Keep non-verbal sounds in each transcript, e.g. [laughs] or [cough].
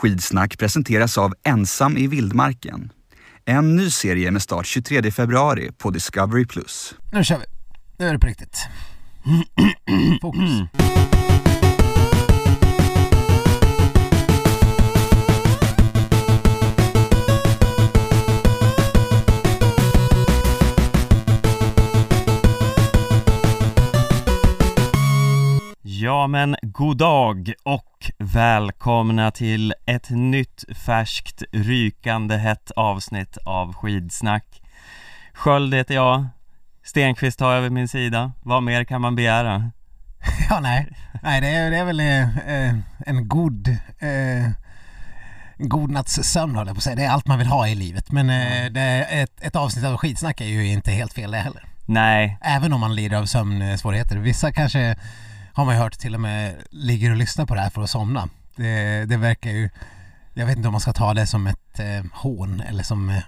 Skidsnack presenteras av Ensam i vildmarken. En ny serie med start 23 februari på Discovery+. Nu kör vi. Nu är det på riktigt. [clears throat] Fokus. Ja men god dag och välkomna till ett nytt färskt rykande hett avsnitt av skidsnack Sköld heter jag Stenqvist har jag vid min sida, vad mer kan man begära? [laughs] Ja, nej. Nej, det är, det är väl eh, en god... Eh, god natts sömn håller jag på att säga. Det är allt man vill ha i livet. Men eh, det är ett, ett avsnitt av skitsnack är ju inte helt fel det heller. Nej, Även om man lider av sömnsvårigheter. Vissa kanske, har man ju hört, till och med ligger och lyssnar på det här för att somna. Det, det verkar ju... Jag vet inte om man ska ta det som ett eh, hån eller som, eh,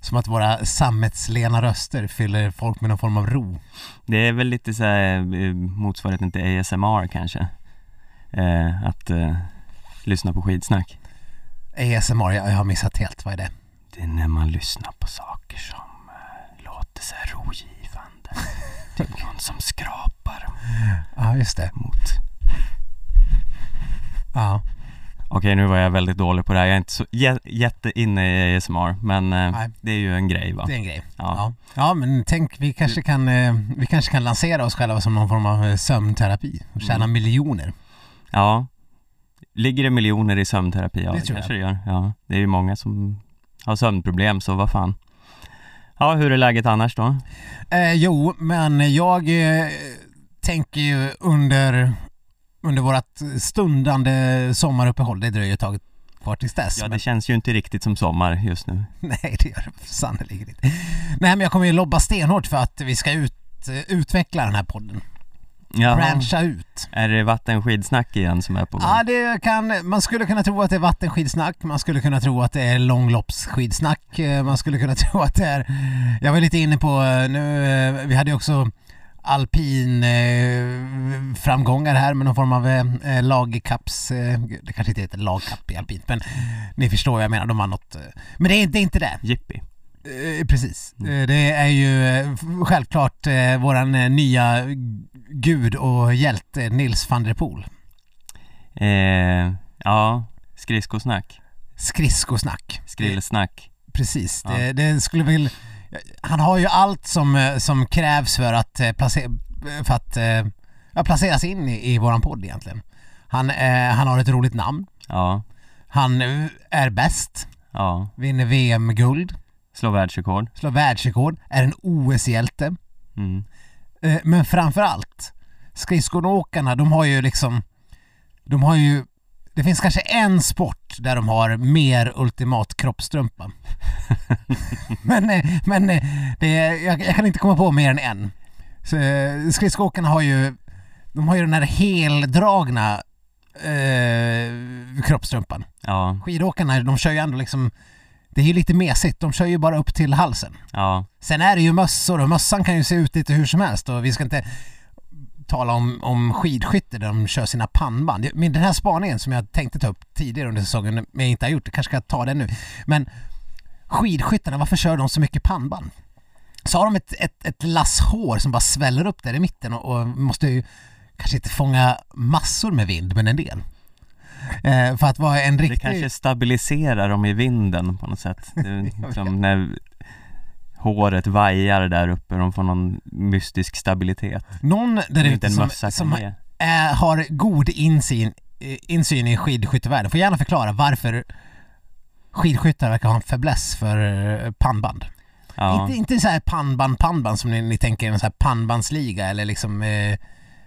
som att våra sammetslena röster fyller folk med någon form av ro. det är väl lite så här, eh, motsvarigheten till ASMR kanske eh, Att eh, lyssna på skidsnack ASMR, jag, jag har missat helt. Vad är det? Det är när man lyssnar på saker som eh, låter så här rogivande [laughs] Typ någon som skrapar Ja, just det. mot Ja. Okej nu var jag väldigt dålig på det här, jag är inte så jä- jätte inne i ASMR men eh, Nej. det är ju en grej va? Det är en grej. Ja. Ja, ja men tänk vi kanske, kan, eh, vi kanske kan lansera oss själva som någon form av eh, sömnterapi och tjäna Mm. miljoner. Ja Ligger det miljoner i sömnterapi? Ja Det det, tror kanske det gör Ja, det är ju många som har sömnproblem så vad fan Ja, hur är läget annars då? Eh, jo, men jag eh, tänker ju under, under vårt stundande sommaruppehåll, det dröjer ett tag kvar tills dess. Ja, det men, känns ju inte riktigt som sommar just nu [laughs] nej, det gör det sannerligen inte. Nej, men jag kommer ju lobba stenhårt för att vi ska ut, eh, utveckla den här podden. Jaha. Branscha ut. Är det vattenskidsnack igen som är på gång? Ja, det kan, man skulle kunna tro att det är vattenskidsnack, man skulle kunna tro att det är långloppsskidsnack, eh, man skulle kunna [laughs] tro att det är... Jag var lite inne på, eh, nu, eh, vi hade ju också alpin eh, framgångar här med någon form av eh, lagkapps... Eh, det kanske inte heter lagkapp i alpint, men ni förstår vad jag menar, de har något... Men det är, det är inte det. Jippi precis. Eh, Det är ju eh, självklart eh, våran eh, nya gud och hjälte Nils van der Poel. eh, Ja, skridskosnack Skridskosnack. Skrillsnack Precis. Ja. Det, det skulle väl... Han har ju allt som, eh, som krävs för att, eh, placera, för att eh, ja, placeras in i, i våran podd egentligen. Han, eh, han har ett roligt namn. Ja, Han eh, är bäst. ja Vinner VM-guld. Slå världsrekord Slår världsrekord. Är en OS-hjälte. mm. Eh, Men framför allt, skridskoåkarna, de har ju liksom... De har ju... Det finns kanske en sport där de har mer ultimat kroppstrumpa. [laughs] men eh, men eh, det, jag, jag kan inte komma på mer än en. Skridskoåkarna har ju... De har ju den här heldragna eh, kroppstrumpan. Ja, Skidåkarna, de kör ju ändå liksom... Det är ju lite mesigt, de kör ju bara upp till halsen. ja, Sen är det ju mössor och mössan kan ju se ut lite hur som helst och vi ska inte tala om, om skidskytte där de kör sina pannband. Men den här spaningen som jag tänkte ta upp tidigare under säsongen men jag inte har gjort, det kanske ska jag ta den nu. Men skidskyttarna, varför kör de så mycket pannband? Så har de ett, ett, ett lass hår som bara sväller upp där i mitten och, och måste ju kanske inte fånga massor med vind men en del. Eh, för att vara en det riktig... kanske stabiliserar dem i vinden på något sätt. Det är [laughs] liksom när håret vajar där uppe, de får någon mystisk stabilitet. Någon där som ute som, som är, har god insyn, eh, insyn i skidskyttevärlden. Får gärna förklara varför skidskyttar verkar ha en fäbless för eh, pannband. Ja, Inte, inte så här pannband, pannband som ni, ni tänker en så här pannbandsliga eller liksom eh,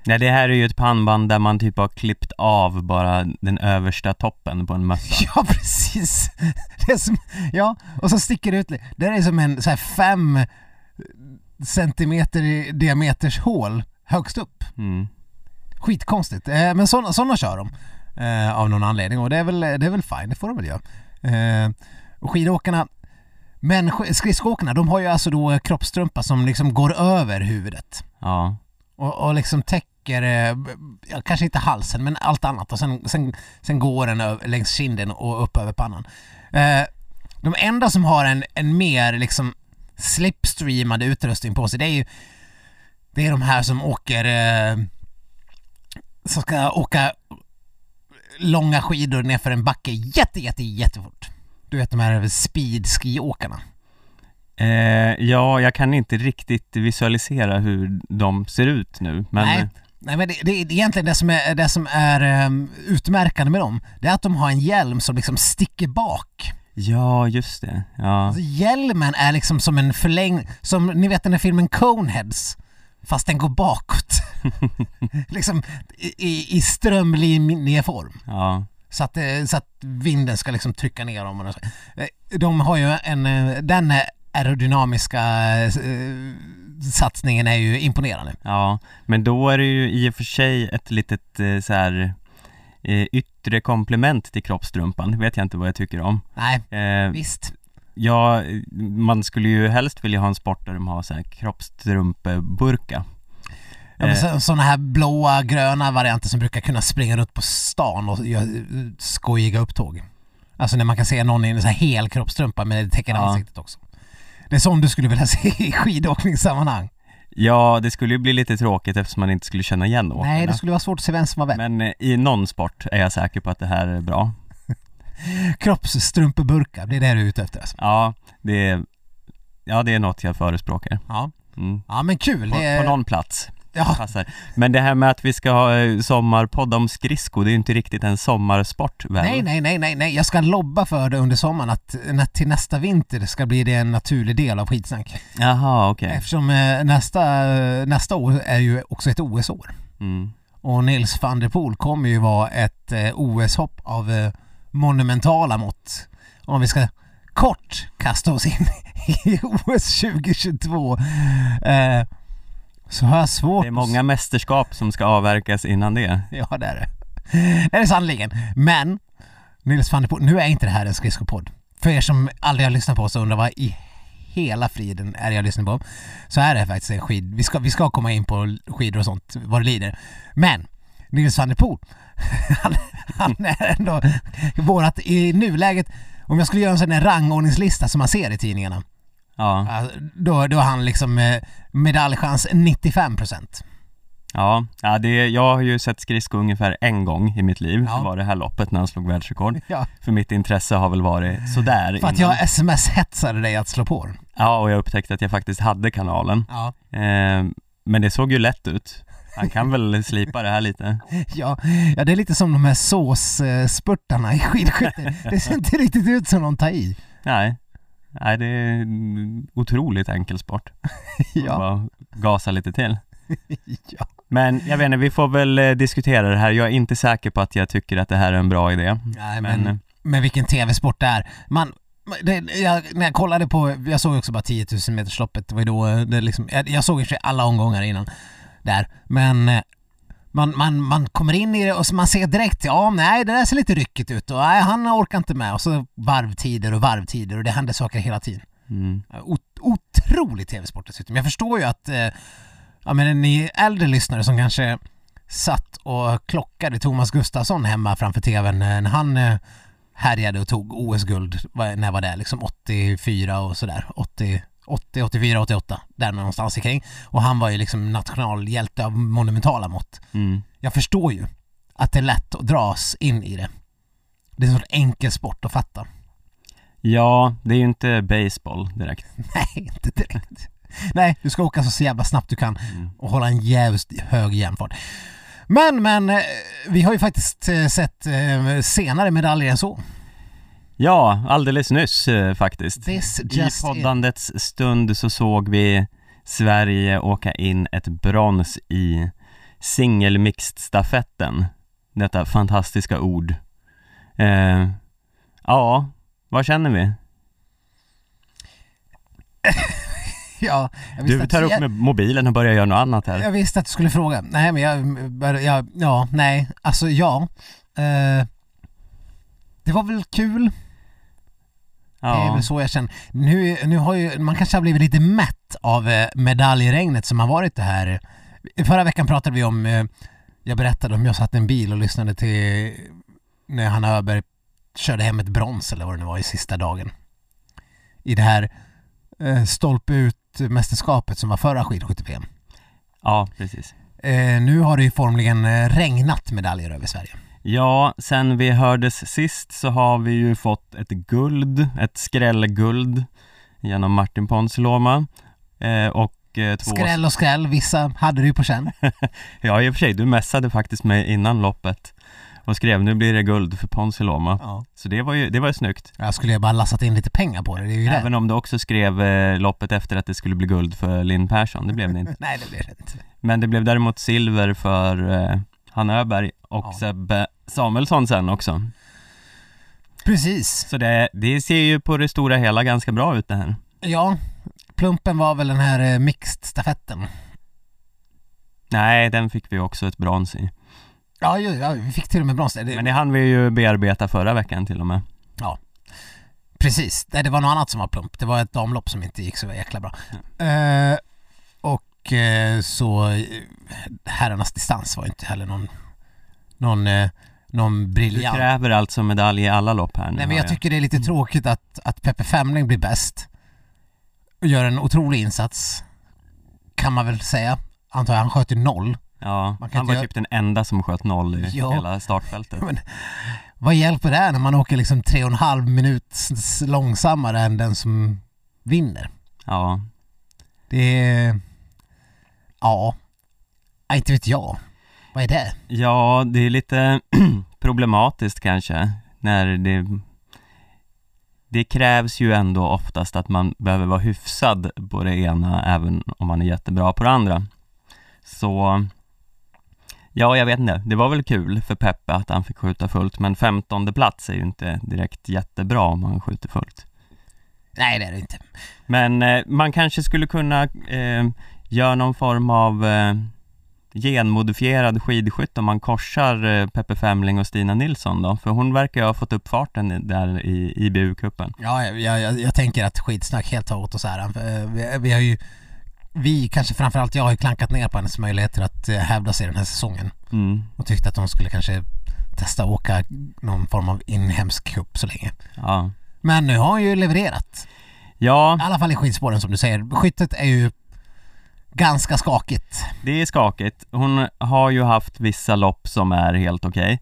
Nej det här är ju ett pannband där man typ har klippt av bara den översta toppen på en mössa [laughs] Ja precis! Det är som, ja, och så sticker det ut lite. Det är som en så här fem centimeter i diameters hål högst upp. mm. Skitkonstigt. Eh, men sådana såna kör de. Eh, av någon anledning och det är väl, det är väl fine, det får de väl göra. Eh, och skidåkarna, men sk- skridskoåkarna de har ju alltså då kroppstrumpa som liksom går över huvudet. Ja, Och, och liksom täcker eh, ja, kanske inte halsen, men allt annat och sen, sen, sen går den över, längs kinden och upp över pannan. Eh, de enda som har en, en mer liksom slipstreamad utrustning på sig, det är ju det är de här som åker eh, som ska åka långa skidor nerför en backe jätte, jätte, jättefort. Du vet de här speedskiåkarna. Eh, ja, jag kan inte riktigt visualisera hur de ser ut nu, men... Nej, nej men det, det är egentligen det som är, det som är um, utmärkande med dem. Det är att de har en hjälm som liksom sticker bak. Ja, just det. Ja. Alltså, hjälmen är liksom som en förlängning, som ni vet den där filmen Coneheads. Fast den går bakåt. [laughs] liksom i, i strömlinjeform. ja. Så att, eh, så att vinden ska liksom trycka ner dem. och så. Eh, De har ju en, eh, den aerodynamiska satsningen är ju imponerande. Ja, men då är det ju i och för sig ett litet eh, så här eh, yttre komplement till kroppstrumpan, det vet jag inte vad jag tycker om. Nej, Eh, visst. ja, man skulle ju helst vilja ha en sport där de har så här kroppstrumpeburka. Ja, men Eh. så, sådana här blåa, gröna varianter som brukar kunna springa runt på stan och göra eh, skojiga upptåg. Alltså när man kan se någon i en så här hel kroppstrumpa med täcker Ja. ansiktet också. Det är sånt du skulle vilja [laughs] se i skidåkningssammanhang. Ja, det skulle ju bli lite tråkigt eftersom man inte skulle känna igen åkarna. Nej, det skulle vara svårt att se vem som var vem. Men eh, i någon sport är jag säker på att det här är bra. [laughs] Kroppsstrumpeburkar, det är det du är ute efter alltså. Ja, det är, ja, det är något jag förespråkar. Ja, Mm. ja men kul. På, är... på någon plats ja, passar. Men det här med att vi ska ha eh, sommarpodd om skridsko, det är ju inte riktigt en sommarsport väl? nej, nej, nej, nej, nej. Jag ska lobba för det under sommaren att när, till nästa vinter ska bli det en naturlig del av skitsnack. Jaha, okej. Eftersom eh, nästa, nästa år är ju också ett OS-år. Mm. Och Nils van der Poel kommer ju vara ett eh, OS-hopp av eh, monumentala mått. Om vi ska kort kasta oss in [laughs] i OS 2022 eh, så har jag svårt Det är många mästerskap som ska avverkas innan det. [laughs] Ja, det är det. Det är det sannerligen. Men, Nils van der Poel, nu är inte det här en skridskopodd. För er som aldrig har lyssnat på oss och undrar vad i hela friden är det jag lyssnar på, så är det faktiskt en skid... Vi ska, vi ska komma in på skidor och sånt vad det lider. Men, Nils van der Poel, [laughs] han, han är ändå vårat i nuläget, om jag skulle göra en sån här rangordningslista som man ser i tidningarna, Ja, ja, då, då är han liksom eh, medaljchans 95 procent. ja, ja det, jag har ju sett skridsko ungefär en gång i mitt liv. Ja. Det var det här loppet när han slog världsrekord. Ja, För mitt intresse har väl varit sådär för att innan. jag sms-hetsade dig att slå på den. Ja, och jag upptäckte att jag faktiskt hade kanalen. Ja. Eh, men det såg ju lätt ut. Han kan väl [laughs] slipa det här lite. Ja, ja, det är lite som de här såsspurtarna i skidskytte. Det ser inte riktigt ut som de tar i. Nej, nej det är otroligt enkel sport. [laughs] Ja, Bara gasa lite till. [laughs] ja. Men jag vet inte, vi får väl eh, diskutera det här. Jag är inte säker på att jag tycker att det här är en bra idé. Nej, Men, men, eh, men vilken tv-sport det är. Man, det, jag, när jag kollade på, jag såg också bara 10 000 metersloppet, det var ju då eh, det liksom, jag, jag såg i sig alla omgångar innan där, men man, man, man kommer in i det och man ser direkt, ja nej det där ser lite ryckigt ut och nej han orkar inte med och så varvtider och varvtider och det händer saker hela tiden. mm, otrolig tv-sport dessutom. Jag förstår ju att eh, ja, men ni äldre lyssnare som kanske satt och klockade Thomas Gustafsson hemma framför tvn eh, när han eh, härjade och tog OS-guld. När var det? Liksom 84 och sådär. 80, 80, 84, 88. Där någonstans kring. Och han var ju liksom nationalhjälte av monumentala mått. mm. Jag förstår ju att det är lätt att dras in i det. Det är en sån enkel sport att fatta. Ja, det är ju inte baseball direkt. [laughs] Nej, inte direkt. Nej, du ska åka så jävla snabbt du kan Mm. och hålla en jävligt hög jämfart. Men, men, eh, vi har ju faktiskt eh, sett eh, senare medaljer än så. Ja, alldeles nyss eh, faktiskt. I poddandets stund så såg vi Sverige åka in ett brons i singelmixed-stafetten. Detta fantastiska ord. Eh, ja, vad känner vi? [laughs] Ja, Du tar upp jag, med mobilen och börjar göra något annat här. jag visste att du skulle fråga. Nej, men jag, jag ja, nej, alltså ja. Eh, det var väl kul. Det är Ja, väl så jag känner. Nu, nu har ju, man kanske har blivit lite mätt av eh, medaljregnet som har varit det här Förra veckan pratade vi om, eh, jag berättade om jag satt i en bil och lyssnade till när Hanna Öberg körde hem ett brons eller vad det nu var i sista dagen. I det här eh, stolpe ut-mästerskapet som var förra skidskytte-VM. Ja, precis. Nu har det ju formligen regnat medaljer över Sverige. Ja, sen vi hördes sist så har vi ju fått ett guld, ett skrällguld genom Martin Ponsiluoma eh, och eh, två... Skräll och skräll, vissa hade du ju på känn. [laughs] Ja, i och för sig, du messade faktiskt mig innan loppet och skrev nu blir det guld för Ponsiluoma. Ja. Så det var ju, det var ju snyggt. Jag skulle ju bara lassat in lite pengar på det, det är ju det. Även om du också skrev eh, loppet efter att det skulle bli guld för Linn Persson, det blev det inte. [laughs] Nej, det blev det inte. Men det blev däremot silver för eh, Hanna Öberg och Ja. Sebbe Samuelsson sen också. Precis. Så det, det ser ju på det stora hela ganska bra ut det här. Ja, plumpen var väl den här eh, mixed-stafetten. Nej, den fick vi också ett brons i. Ja, ju, ja, vi fick till och med brons. Det, Men det hann vi ju bearbeta förra veckan till och med. Precis, Nej, det var något annat som var plump. Det var ett damlopp som inte gick så jäkla bra. Eh, och eh, så herrarnas distans var inte heller någon, någon, eh, någon Du briljant. kräver alltså medalj i alla lopp här nu Nej men hör jag tycker det är lite tråkigt att, att Peppe Femling blir bäst. Och gör en otrolig insats. Kan man väl säga. Antar jag, han sköt ju noll. Ja, han var inte typ den enda som sköt noll i Ja. hela startfältet. [laughs] Men vad hjälper det när man åker liksom tre och en halv minut långsammare än den som vinner? Ja, Det är... Ja. Inte vet jag. Vad är det? ja det är lite [clears throat] problematiskt kanske när det det krävs ju ändå oftast att man behöver vara hyfsad på det ena även om man är jättebra på det andra. Så Ja, jag vet inte. Det var väl kul för Peppe att han fick skjuta fullt men 15 plats är ju inte direkt jättebra om man skjuter fullt. Nej, det är det inte. Men eh, man kanske skulle kunna eh, göra någon form av eh, genmodifierad skidskytt om man korsar eh, Peppe Femling och Stina Nilsson då? För hon verkar ju ha fått upp farten där i IBU-cupen. Ja, jag, jag, jag tänker att skitsnack helt har åt oss här. Eh, Vi, vi har ju... Vi, kanske framförallt jag, har ju klankat ner på hennes möjligheter att eh, hävda sig den här säsongen. Mm. Och tyckte att hon skulle kanske testa att åka någon form av inhemsk cup så länge. Ja. Men nu har hon ju levererat. ja, I alla fall i skidspåren som du säger. Skyttet är ju ganska skakigt. det är skakigt. Hon har ju haft vissa lopp som är helt okej.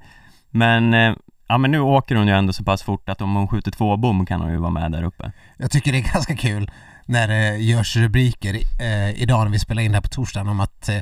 Men, eh, ja men nu åker hon ju ändå så pass fort att om hon skjuter två bom kan hon ju vara med där uppe. Jag tycker det är [laughs] ganska kul när det görs rubriker eh, idag när vi spelar in här på torsdagen om att eh,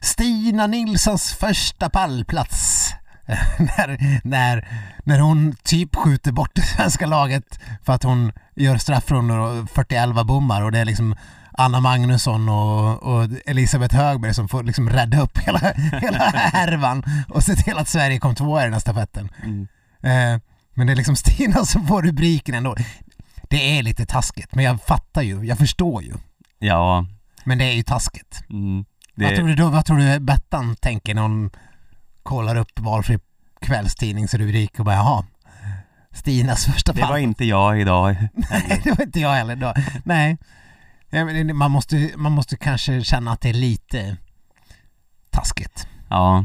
Stina Nilssons första pallplats [laughs] när, när, när hon typ skjuter bort det svenska laget för att hon gör straffrundor och 41 bommar och det är liksom Anna Magnusson och, och Elisabeth Högberg som får liksom rädda upp hela, [laughs] hela härvan och se till att Sverige kom tvåa i den här stafetten. Mm. Eh, men det är liksom Stina som får rubriken ändå. Det är lite taskigt, men jag fattar ju, jag förstår ju. Ja, Men det är ju taskigt. mm, Vad, tror det, du, då, vad tror du Bettan tänker när hon kollar upp valfri kvällstidningsrubrik och bara jaha, Stinas första det fall. var inte jag idag. [laughs] Nej, det var inte jag heller då. Nej. Man måste, man måste kanske känna att det är lite taskigt. Ja,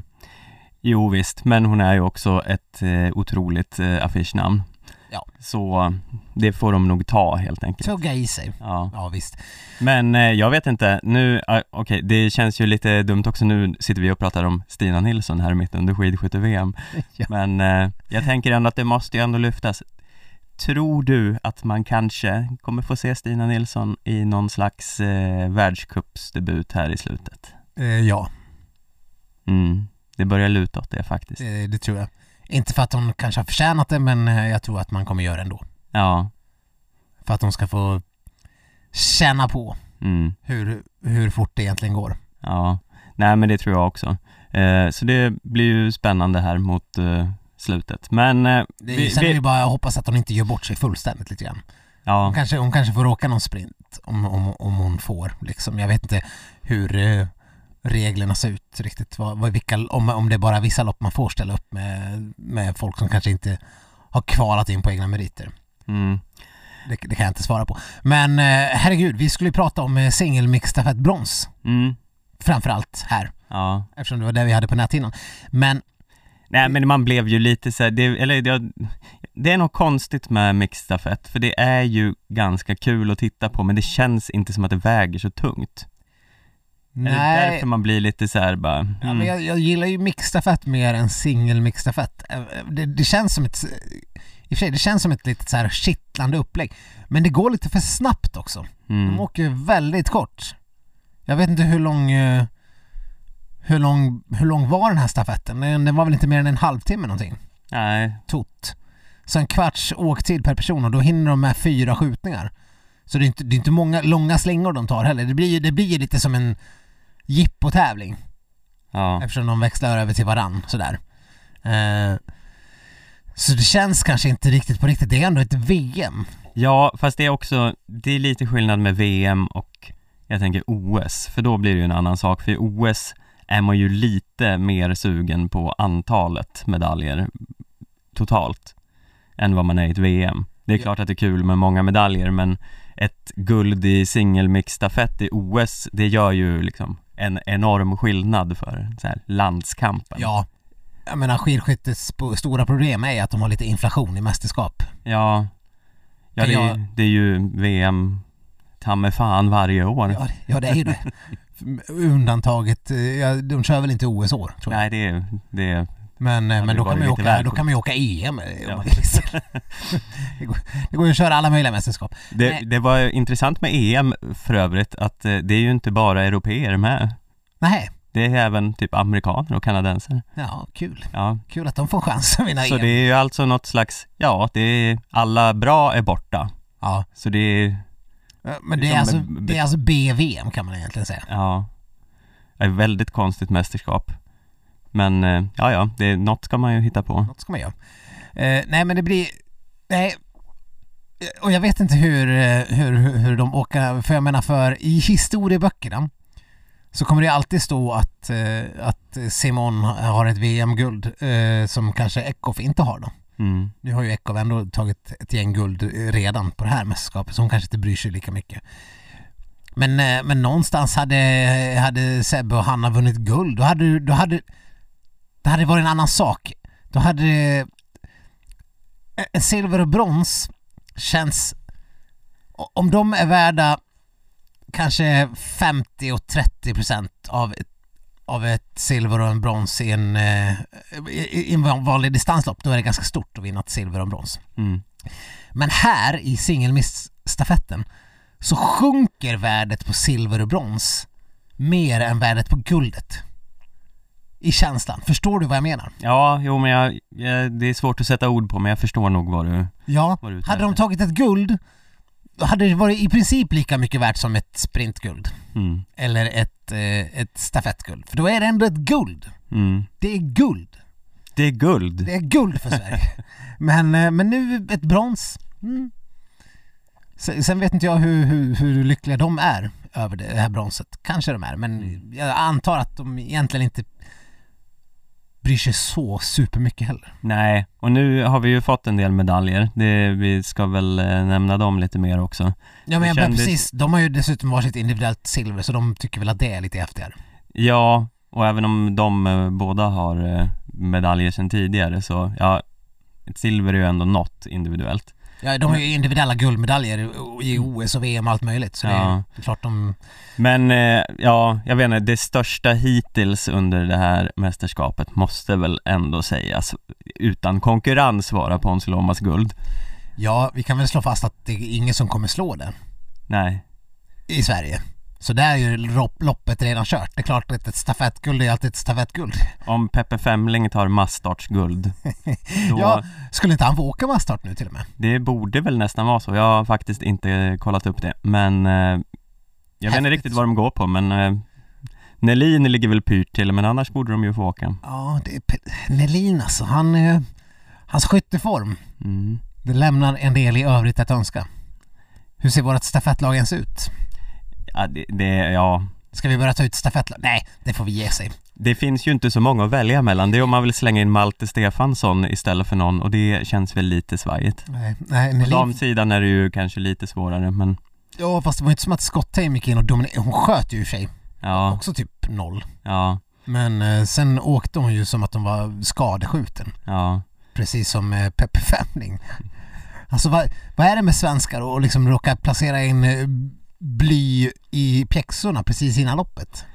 jo visst, men hon är ju också ett eh, otroligt eh, affischnamn. Ja. Så det får de nog ta helt enkelt. Tugga i sig. Ja. Ja, visst. Men eh, jag vet inte, nu, ah, okej, det känns ju lite dumt också nu sitter vi och pratar om Stina Nilsson här mitt under skidskytte-VM. [laughs] Ja. Men eh, jag tänker ändå att det måste ju ändå lyftas. Tror du att man kanske kommer få se Stina Nilsson i någon slags eh, världscupsdebut här i slutet? Eh, ja, Mm, det börjar luta åt det faktiskt. det, det tror jag. Inte för att hon kanske har förtjänat det, men eh, jag tror att man kommer göra det ändå. Ja, För att hon ska få känna på mm. hur, hur fort det egentligen går. Ja, nej men det tror jag också. Eh, så det blir ju spännande här mot eh, slutet. Men eh, Det vi, sen är det bara att hoppas att hon inte gör bort sig fullständigt lite grann. ja, Hon kanske, hon kanske får åka någon sprint om, om, om hon får. Liksom. Jag vet inte hur eh, reglerna ser ut riktigt. Vad, vad, vilka, om, om det är bara vissa lopp man får ställa upp med, med folk som kanske inte har kvalat in på egna meriter. mm, Det, det kan jag inte svara på. Men eh, herregud, vi skulle ju prata om eh, singelmix stafett brons. mm, framförallt här, Ja. eftersom det var det vi hade på näthinnan. Men Nej men man blev ju lite så här, det, eller det, det är något konstigt med mixstafett, för det är ju ganska kul att titta på men det känns inte som att det väger så tungt. Är det nej, därför man blir lite så här bara, ja, mm, men jag, jag gillar ju mixstafett mer än singelmixstafett. Eh, Det, det känns som ett, i och för sig, det känns som ett litet så här kittlande upplägg. Men det går lite för snabbt också. mm. De åker väldigt kort. Jag vet inte hur lång eh, hur lång, hur lång var den här stafetten? Den var väl inte mer än en halvtimme någonting? Nej, Tot. Så en kvarts åktid per person och då hinner de med fyra skjutningar. Så det är inte, det är inte många långa slingor de tar heller. Det blir ju det blir lite som en jippotävling ja. eftersom de växlar över till varann sådär. Eh, så det känns kanske inte riktigt på riktigt. Det är ändå ett VM. Ja, fast det är också, det är lite skillnad med VM och jag tänker OS, för då blir det ju en annan sak, för i OS är man ju lite mer sugen på antalet medaljer totalt än vad man är i ett VM. Det är klart att det är kul med många medaljer, men ett guld i singelmixstafett i OS, det gör ju liksom en enorm skillnad för så här, landskampen. Ja, jag menar skidskyttets stora problem är att de har lite inflation i mästerskap. Ja, ja det, Jag- det är ju VM ta mig fan varje år. Ja, ja det är ju det. Undantaget, eh, ja, de kör väl inte OS år tror jag. Nej, det är, det är Men, eh, men då, kan man åka, då kan man ju åka EM eh, Ja. [laughs] det, går, det går ju att köra alla möjliga mästerskap. Det, det var intressant med EM för övrigt att det är ju inte bara europeer med. Nej, Det är även typ amerikaner och kanadensare. ja kul. Ja, Kul att de får chans att vinna så EM. det är ju alltså något slags, ja, det är, alla bra är borta. Ja, Så det är, men det är, Som alltså, det är alltså BVM kan man egentligen säga. ja, ett väldigt konstigt mästerskap. Men, eh, ja, ja, det, något ska man ju hitta på. Något ska man göra. Eh, nej men det blir, nej. Och jag vet inte hur, eh, hur, hur, de åker, för jag menar för i historieböckerna så kommer det alltid stå att, eh, att Simon har ett VM-guld eh, som kanske Eckhoff inte har då. Mm. Nu har ju Eckhoff ändå tagit ett gäng guld redan på det här mästerskapet så hon kanske inte bryr sig lika mycket. Men, eh, men någonstans hade, hade Sebbe och Hanna vunnit guld, då hade, då hade det hade varit en annan sak. Då hade det- en silver och brons känns om de är värda kanske 50 och 30 procent av ett, av ett silver och en brons i en, eh, i, en vanlig distanslopp, då är det ganska stort att vinna ett silver och en brons. Mm. Men här i singelmiss-stafetten så sjunker värdet på silver och brons mer än värdet på guldet. I känslan. Förstår du vad jag menar? Ja, jo men jag, jag, det är svårt att sätta ord på men jag förstår nog vad du, Ja, vad du hade de tagit ett guld hade det varit i princip lika mycket värt som ett sprintguld. mm. Eller ett, eh, ett stafettguld. För då är det ändå ett guld. Mm. Det är guld. Det är guld. Det är guld för Sverige. [laughs] men, eh, men nu ett brons. Mm. Sen, vet inte jag hur, hur, hur lyckliga de är över det här bronset. Kanske de är, men jag antar att de egentligen inte bryr sig så supermycket heller. Nej, och nu har vi ju fått en del medaljer. Det, vi ska väl eh, nämna dem lite mer också. Ja men jag kändes- precis, de har ju dessutom varsitt individuellt silver så de tycker väl att det är lite häftigare. Ja, och även om de eh, båda har eh, medaljer sedan tidigare så, ja, ett silver är ju ändå något individuellt. Ja, de har ju individuella guldmedaljer i OS och VM och allt möjligt så Ja. det är klart de... Men eh, ja, jag vet inte, det största hittills under det här mästerskapet måste väl ändå sägas utan konkurrens vara Ponsi Lomas guld. Ja, vi kan väl slå fast att det är ingen som kommer slå det Nej, i Sverige. Så där är ju lopp- loppet redan kört. Det är klart att ett stafettguld är alltid ett stafettguld. om Peppe Femling tar massstartsguld, [laughs] då, Ja, skulle inte han få åka masstart nu till och med? det borde väl nästan vara så. Jag har faktiskt inte kollat upp det, men eh, jag vet inte Häftigt. riktigt vad de går på, men eh, Nelin ligger väl pyrt till, men annars borde de ju få åka. Ja, det är Pe- Nelin alltså. Han, eh, hans skytteform, Mm. det lämnar en del i övrigt att önska. Hur ser vårt stafettlag ens ut? Ja, det, det, ja, Ska vi börja ta ut stafettlag? Nej, det får vi ge sig. det finns ju inte så många att välja mellan. Det är om man vill slänga in Malte Stefansson istället för någon och det känns väl lite svajigt. Nej, nej På Nelin... damsidan är det ju kanske lite svårare, men Ja, fast det var inte som att Scott Tame gick in och dominerade. Hon sköt ju i sig ja, också typ noll. Ja, Men eh, sen åkte hon ju som att hon var skadeskjuten. ja, Precis som eh, Peppe Femling. Alltså vad, vad är det med svenskar och liksom råka placera in eh, bly i pjäxorna precis innan loppet?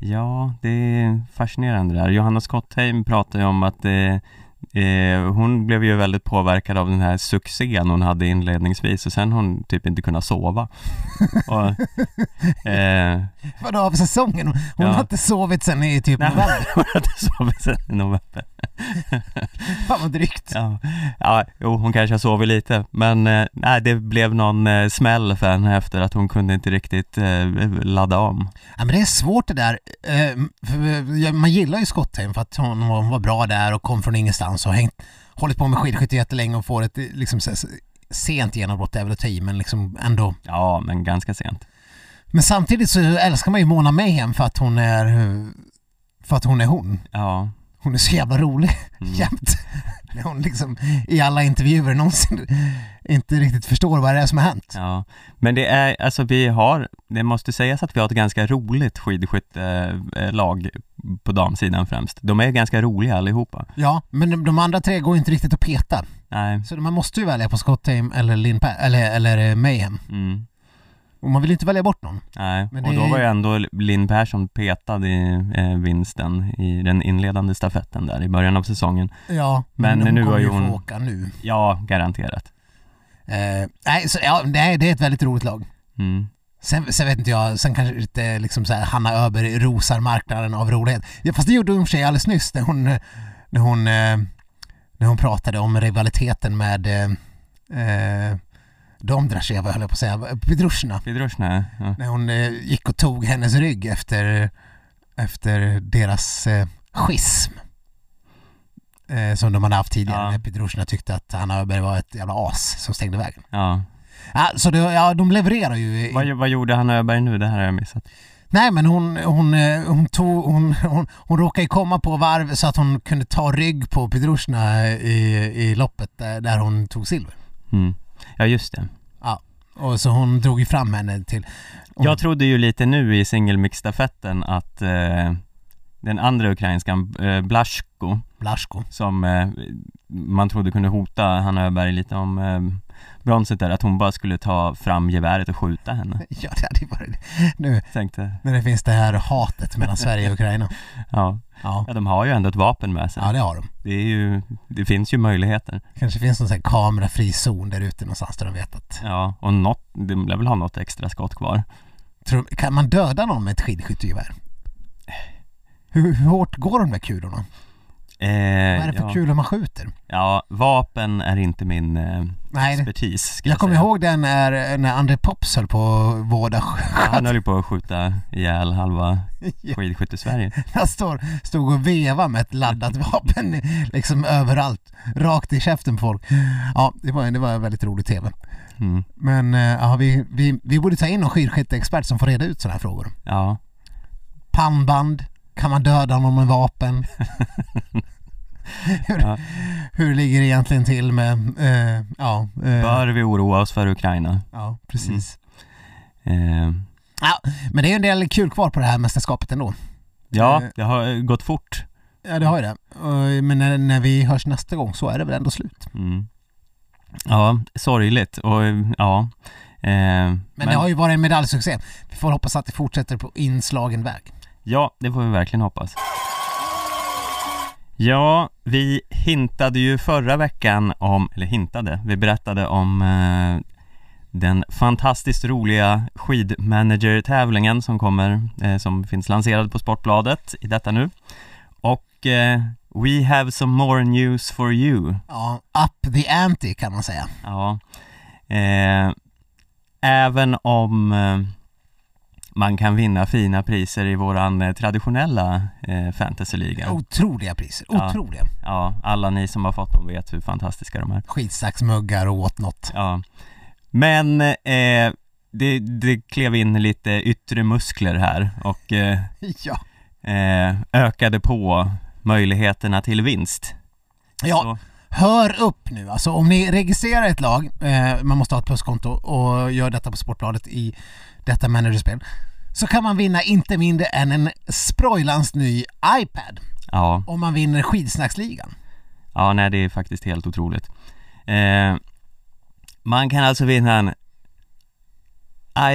ja, det är fascinerande det här. Johanna Skottheim pratar ju om att det Eh, hon blev ju väldigt påverkad av den här succén hon hade inledningsvis och sen hon typ inte kunnat sova. [laughs] och, eh, Vadå av säsongen? Hon Ja. har inte sovit sen i typ nej, november. [laughs] hon hade sovit sen i november. [laughs] Fan vad drygt. Ja, ja, jo hon kanske har sovit lite men eh, nej det blev någon eh, smäll för henne efter att hon kunde inte riktigt eh, ladda om. Ja, men det är svårt det där. Eh, ja, man gillar ju Skottheim för att hon, hon var bra där och kom från ingenstans och hängt, hållit på med skidskytte jättelänge och får ett liksom, sent genombrott är väl att ta i men liksom ändå. Ja, men ganska sent. Men samtidigt så älskar man ju Mona Mayhem för att hon är för att hon är hon. Ja. Hon är så jävla rolig Mm. [laughs] jämt. När hon liksom i alla intervjuer någonsin inte riktigt förstår vad det är som har hänt. Ja, men det är, alltså vi har, det måste sägas att vi har ett ganska roligt skidskyttelag på damsidan främst. De är ganska roliga allihopa. Ja, men de, de andra tre går inte riktigt att peta. Nej, Så man måste ju välja på Skottheim eller Lin eller, eller eh, Mayhem. mm, Och man vill inte välja bort någon. nej. Men och det då var ju ändå Linn Persson petad i eh, vinsten i den inledande stafetten där i början av säsongen. Ja, Men hon nu kommer ju ju få hon- åka nu. Ja, garanterat. Eh, nej, så, ja, nej, det är ett väldigt roligt lag. Mm. Sen, sen vet inte jag, sen kanske inte liksom så här, Hanna Öberg rosar marknaden av rolighet. Ja, fast det gjorde hon för sig alldeles nyss när hon, när hon, eh, när hon pratade om rivaliteten med eh, eh, Domdrasheva höll jag på att säga, Pedrushna. Pedrushna, ja. När hon eh, gick och tog hennes rygg efter, efter deras eh, schism. Eh, som de hade haft tidigare Ja. när Pedrushna tyckte att Hanna Öberg var ett jävla as som stängde vägen. ja. Ja, så det, ja, de levererar ju. Vad, vad gjorde Hanna Öberg nu? Det här har jag missat. Nej men hon, hon, eh, hon, tog, hon, hon, hon råkade komma på varv så att hon kunde ta rygg på Pedrushna i, i loppet där, där hon tog silver. Mm. Ja, just det. Och så hon drog ju fram henne till... hon- Jag trodde ju lite nu i singelmix-stafetten att eh, den andra ukrainskan, eh, Blaschko, Blaschko. som eh, man trodde kunde hota Hanna Öberg lite om eh, bronset där, att hon bara skulle ta fram geväret och skjuta henne. [laughs] Ja det hade ju varit Nu Tänkte, när det finns det här hatet mellan Sverige och Ukraina. [laughs] ja, Ja, ja de har ju ändå ett vapen med sig. ja det har de. Det är ju, det finns ju möjligheter. Kanske finns någon sån här kamerafri zon där ute någonstans där de vet att... Ja, och något, de lär väl ha något extra skott kvar. Tror, kan man döda någon med ett skidskyttegevär? Hur, hur hårt går de där kulorna? Eh, Vad är det för ja, kulor man skjuter? ja, vapen är inte min eh, Nej, expertis. ska jag kommer ihåg den när, när André Pops höll på att vårda Ja, han höll ju på att skjuta ihjäl halva skidskytte-Sverige. [laughs] Han står, stod och vevade med ett laddat [laughs] vapen liksom överallt, rakt i käften på folk. Ja, det var, det var en väldigt rolig TV. Mm. Men eh, ja, vi, vi, vi borde ta in någon skidskytteexpert som får reda ut sådana här frågor. Ja, Pannband, kan man döda någon med vapen? [laughs] [laughs] hur, Ja. hur ligger det egentligen till med, eh, ja, eh, bör vi oroa oss för Ukraina? ja precis. Eh, Ja, men det är ju en del kul kvar på det här mästerskapet ändå. ja, Eh. det har gått fort. Ja, det har ju det. Men när, när vi hörs nästa gång så är det väl ändå slut. Mm. Ja, sorgligt och ja. Eh, men Men, det har ju varit en medaljsuccé. Vi får hoppas att det fortsätter på inslagen väg. Ja, det får vi verkligen hoppas. Ja, vi hintade ju förra veckan om, eller hintade, vi berättade om eh, den fantastiskt roliga skidmanager-tävlingen som kommer, eh, som finns lanserad på Sportbladet i detta nu. Och eh, we have some more news for you. Ja, up the ante kan man säga. Ja. Eh, även om eh, man kan vinna fina priser i våran eh, traditionella eh, fantasyliga. Otroliga priser, otroliga. Ja, alla ni som har fått dem vet hur fantastiska de är. Skitsaxmuggar och whatnot. Ja. Men eh, det, det klev in lite yttre muskler här och eh, [laughs] Ja. eh, ökade på möjligheterna till vinst. Ja, Så, hör upp nu. Alltså om ni registrerar ett lag, eh, man måste ha ett pluskonto och gör detta på Sportbladet i detta managerspel. så kan man vinna inte mindre än en sprojlans ny iPad Ja, om man vinner skidsnacksligan. ja nej det är faktiskt helt otroligt. Eh, man kan alltså vinna en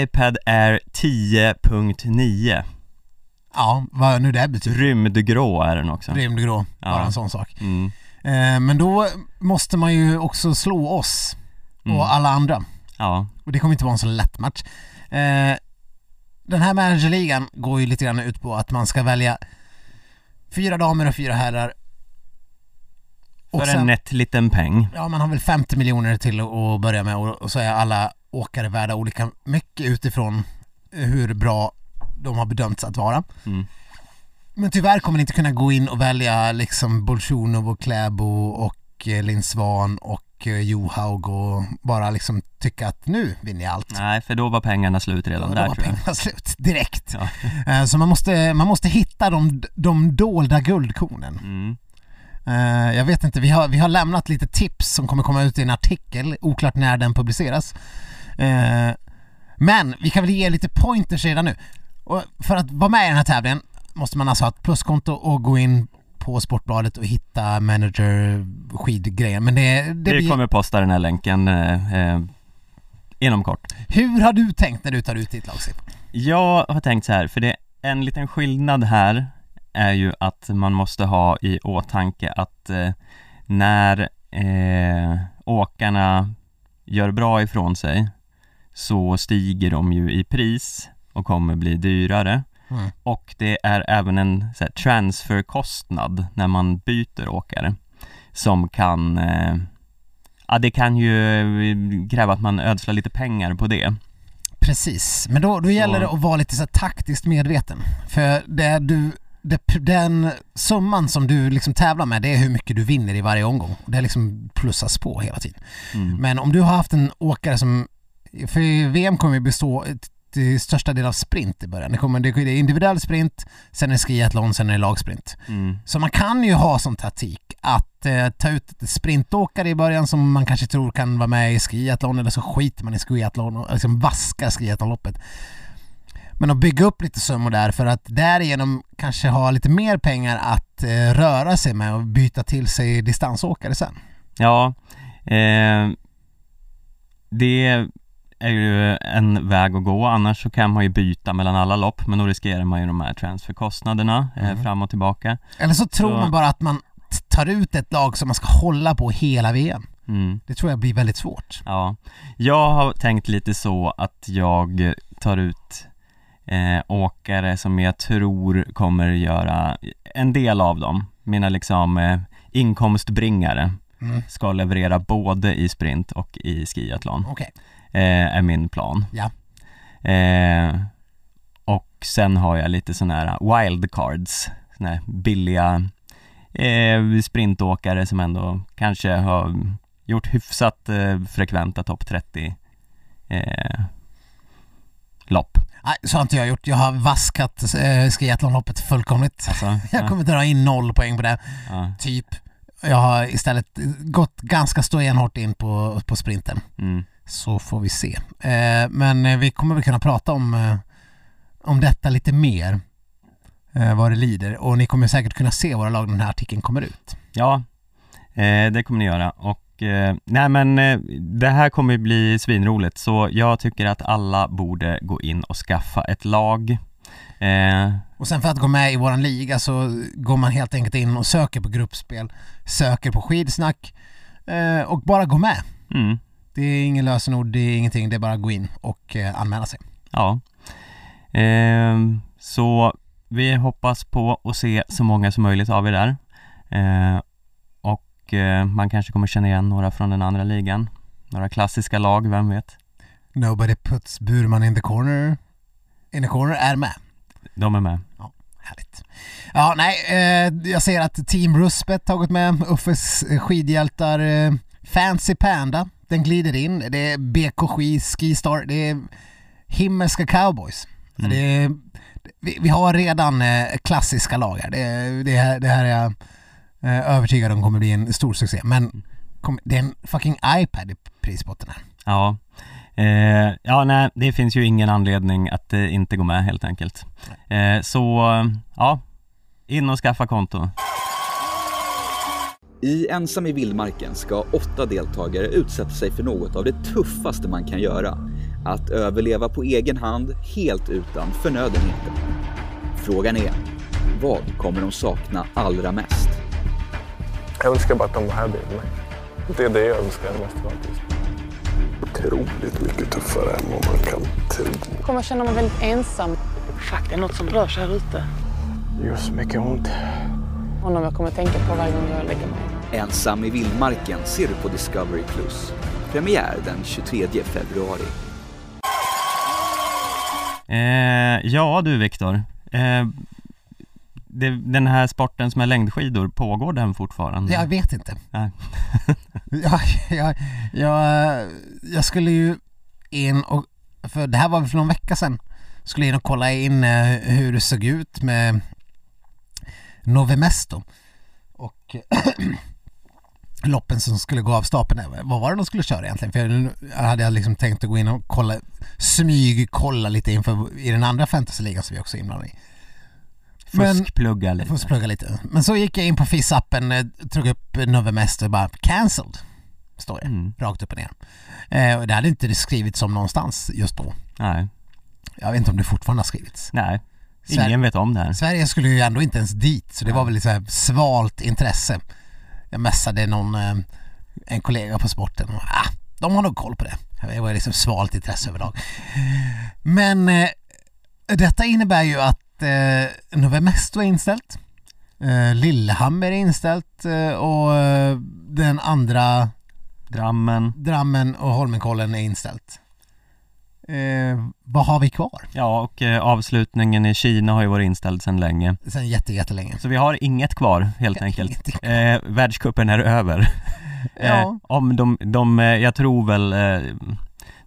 iPad Air 10.9 Ja, vad nu det betyder. Rymdgrå är den också. Rymdgrå, Ja. bara en sån sak. Mm. Eh, men då måste man ju också slå oss och Mm. alla andra. Ja, Och det kommer inte vara en så lätt match. Eh, den här managerligan går ju lite grann ut på att man ska välja fyra damer och fyra herrar. Och för sen, en nätt liten peng. ja man har väl 50 miljoner till att- börja med och, och så är alla åkare värda olika mycket utifrån hur bra de har bedömts att vara. Mm. Men tyvärr kommer ni inte kunna gå in och välja liksom Bolsjunov och Kläbo och eh, Linn Svan och eh, Johaug och bara liksom tycka att nu vinner jag allt. Nej, för då var pengarna slut redan Ja, där då var tror jag. pengarna slut direkt. Ja. [laughs] Eh, Så man måste, man måste hitta de, de dolda guldkornen. Mm. Jag vet inte, vi har, vi har lämnat lite tips som kommer komma ut i en artikel, oklart när den publiceras. Men vi kan väl ge lite pointers redan nu. Och för att vara med i den här tävlingen måste man alltså ha ett pluskonto och gå in på Sportbladet och hitta manager skidgrejen. Men det, det Vi blir... kommer posta den här länken eh, eh, inom kort. Hur har du tänkt när du tar ut ditt lag? Jag har tänkt så här, för det är en liten skillnad här är ju att man måste ha i åtanke att eh, när eh, åkarna gör bra ifrån sig så stiger de ju i pris och kommer bli dyrare Mm. och det är även en så här, transferkostnad när man byter åkare som kan eh, Ja det kan ju eh, kräva att man ödslar lite pengar på det Precis, men då, då gäller det att vara lite så taktiskt medveten. För det du, det, den summan som du liksom tävlar med, det är hur mycket du vinner i varje omgång. Det liksom plussas på hela tiden. mm. Men om du har haft en åkare som, för VM kommer ju bestå till största del av sprint i början. Det, kommer, det är individuell sprint, sen är det skiathlon, sen är det lagsprint. Mm. Så man kan ju ha som taktik att eh, ta ut sprintåkare i början som man kanske tror kan vara med i skiathlon eller så skiter man i skiathlon och liksom vaskar skiathlonloppet. Men att bygga upp lite summor där för att därigenom kanske ha lite mer pengar att eh, röra sig med och byta till sig distansåkare sen. Ja, eh, det är ju en väg att gå, annars så kan man ju byta mellan alla lopp men då riskerar man ju de här transferkostnaderna eh, Mm. fram och tillbaka. Eller så tror Så- man bara att man tar ut ett lag som man ska hålla på hela VM. Mm. Det tror jag blir väldigt svårt. Ja, jag har tänkt lite så att jag tar ut eh, åkare som jag tror kommer göra en del av dem, mina liksom eh, inkomstbringare Mm. ska leverera både i sprint och i skiathlon. Okej. Eh, är min plan. Ja. Eh, och sen har jag lite sådana här wildcards, sådana här billiga eh, sprintåkare som ändå kanske har gjort hyfsat eh, frekventa topp 30 eh, lopp. Nej, så har inte jag gjort. Jag har vaskat eh, skiathlonloppet fullkomligt. Alltså, [laughs] Jag ja, kommer dra in noll poäng på det, ja, typ. Jag har istället gått ganska stenhårt in på, på sprinten. mm, Så får vi se. Eh, men eh, vi kommer väl kunna prata om, eh, om detta lite mer vad det lider och ni kommer säkert kunna se våra lag när den här artikeln kommer ut. ja det kommer ni göra och nej men det här kommer ju bli svinroligt så jag tycker att alla borde gå in och skaffa ett lag. Och sen för att gå med i våran liga så går man helt enkelt in och söker på gruppspel, söker på skidsnack och bara gå med. mm, Det är ingen lösenord, det är ingenting, det är bara att gå in och eh, anmäla sig. Ja. Ehm, så vi hoppas på att se så många som möjligt av er där. Ehm, och eh, man kanske kommer känna igen några från den andra ligan. Några klassiska lag, vem vet? Nobody puts Burman in the corner. In the corner är med. De är med. Härligt. Ja, nej, eh, jag ser att Team Ruspet gått med. Uffes eh, skidhjältar. Eh, Fancy Panda, den glider in. Det är BK Ski, Skistar. Det är Himmelska Cowboys. Mm. Det är, vi, vi har redan eh, klassiska lag här. Det, det, här. det här är jag eh, övertygad om kommer bli en stor succé. Men kom, det är en fucking iPad i prisbotten här. Ja. Eh, ja, nej, det finns ju ingen anledning att eh, inte gå med helt enkelt. Eh, så, ja, in och skaffa konto. I Ensam i vildmarken ska åtta deltagare utsätta sig för något av det tuffaste man kan göra. Att överleva på egen hand, helt utan förnödenheter. Frågan är, vad kommer de sakna allra mest? Jag önskar bara att de var här bredvid mig. Det är det jag önskar mest nu. otroligt mycket tuffare än vad man kan tro. kommer känna mig väldigt ensam. Fuck, det är något som rör sig här ute. Det gör så mycket ont. Honom jag kommer tänka på varje gång jag lägger mig. Ensam i vildmarken ser du på Discovery+. Premiär den 23 februari. Eh, ja du Viktor, eh, det, den här sporten som är längdskidor, pågår den fortfarande? Jag vet inte. Nej. [laughs] jag, jag, jag, jag skulle ju in och, för det här var väl för någon vecka sedan, skulle in och kolla in eh, hur det såg ut med Novemesto och [clears throat] loppen som skulle gå av stapeln. Vad var det de skulle köra egentligen? För jag jag hade liksom tänkt att gå in och kolla, smyg kolla lite inför i den andra fantasyligan som vi också är inblandade i. Fuskplugga lite. Jag får plugga lite. Men så gick jag in på FIS-appen, eh, tog upp Novemesto och bara cancelled. Står det, Mm. rakt upp och ner. Eh, och det hade inte skrivits om någonstans just då. Nej, Jag vet inte om det fortfarande har skrivits. nej. Sver- Ingen vet om det här. Sverige skulle ju ändå inte ens dit, så det var väl lite så här svalt intresse. Jag messade någon, eh, en kollega på sporten och ah, de har nog koll på det. Det var liksom svalt intresse överlag. Men eh, detta innebär ju att eh, Novemesto är inställt. Eh, Lillehammer är inställt eh, och eh, den andra Drammen. Drammen och Holmenkollen är inställt. Eh, vad har vi kvar? Ja, och eh, avslutningen i Kina har ju varit inställd sedan länge. Sen jätte, jättelänge. Så vi har inget kvar helt [laughs] enkelt. Ingenting. Eh, världscupen är över. [laughs] Ja. Eh, om de, de, eh, jag tror väl, eh,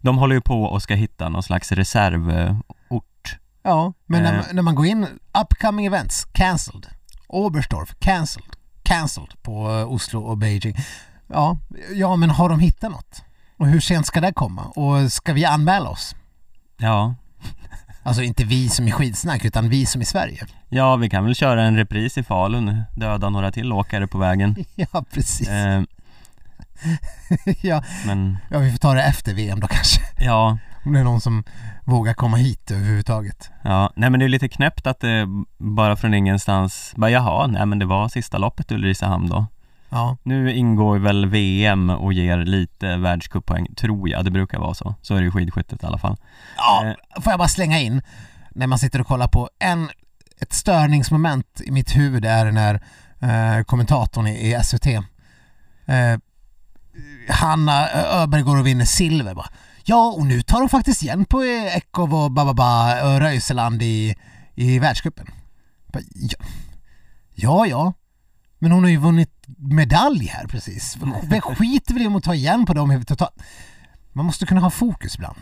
de håller ju på och ska hitta någon slags reservort. Ja, men när, man- när man går in, upcoming events, cancelled. Oberstdorf, cancelled. Cancelled på Oslo och Beijing. Ja, ja, men har de hittat något? Och hur sent ska det komma? Och ska vi anmäla oss? Ja, Alltså inte vi som i skidsnack, utan vi som i Sverige. ja vi kan väl köra en repris i Falun, döda några till åkare på vägen. [laughs] Ja, precis. Eh, [laughs] ja, men ja, vi får ta det efter VM då kanske. ja, Om det är någon som vågar komma hit överhuvudtaget. ja, nej men det är lite knäppt att det bara från ingenstans, bara jaha, nej men det var sista loppet Ulricehamn då. Ja, Nu ingår väl VM och ger lite världscuppoäng, tror jag, det brukar vara så. Så är det i skidskyttet i alla fall. Ja, Eh. får jag bara slänga in när man sitter och kollar på en, ett störningsmoment i mitt huvud är när eh, kommentatorn i, i SVT eh, Hanna Öberg går och vinner silver bara. Ja, och nu tar de faktiskt igen på eh, Ekov och Bababa och Röiseland i, i världscupen. Ja, ja. Men hon har ju vunnit medalj här precis. Vem [laughs] skiter väl i att ta igen på dem totalt? Man måste kunna ha fokus ibland.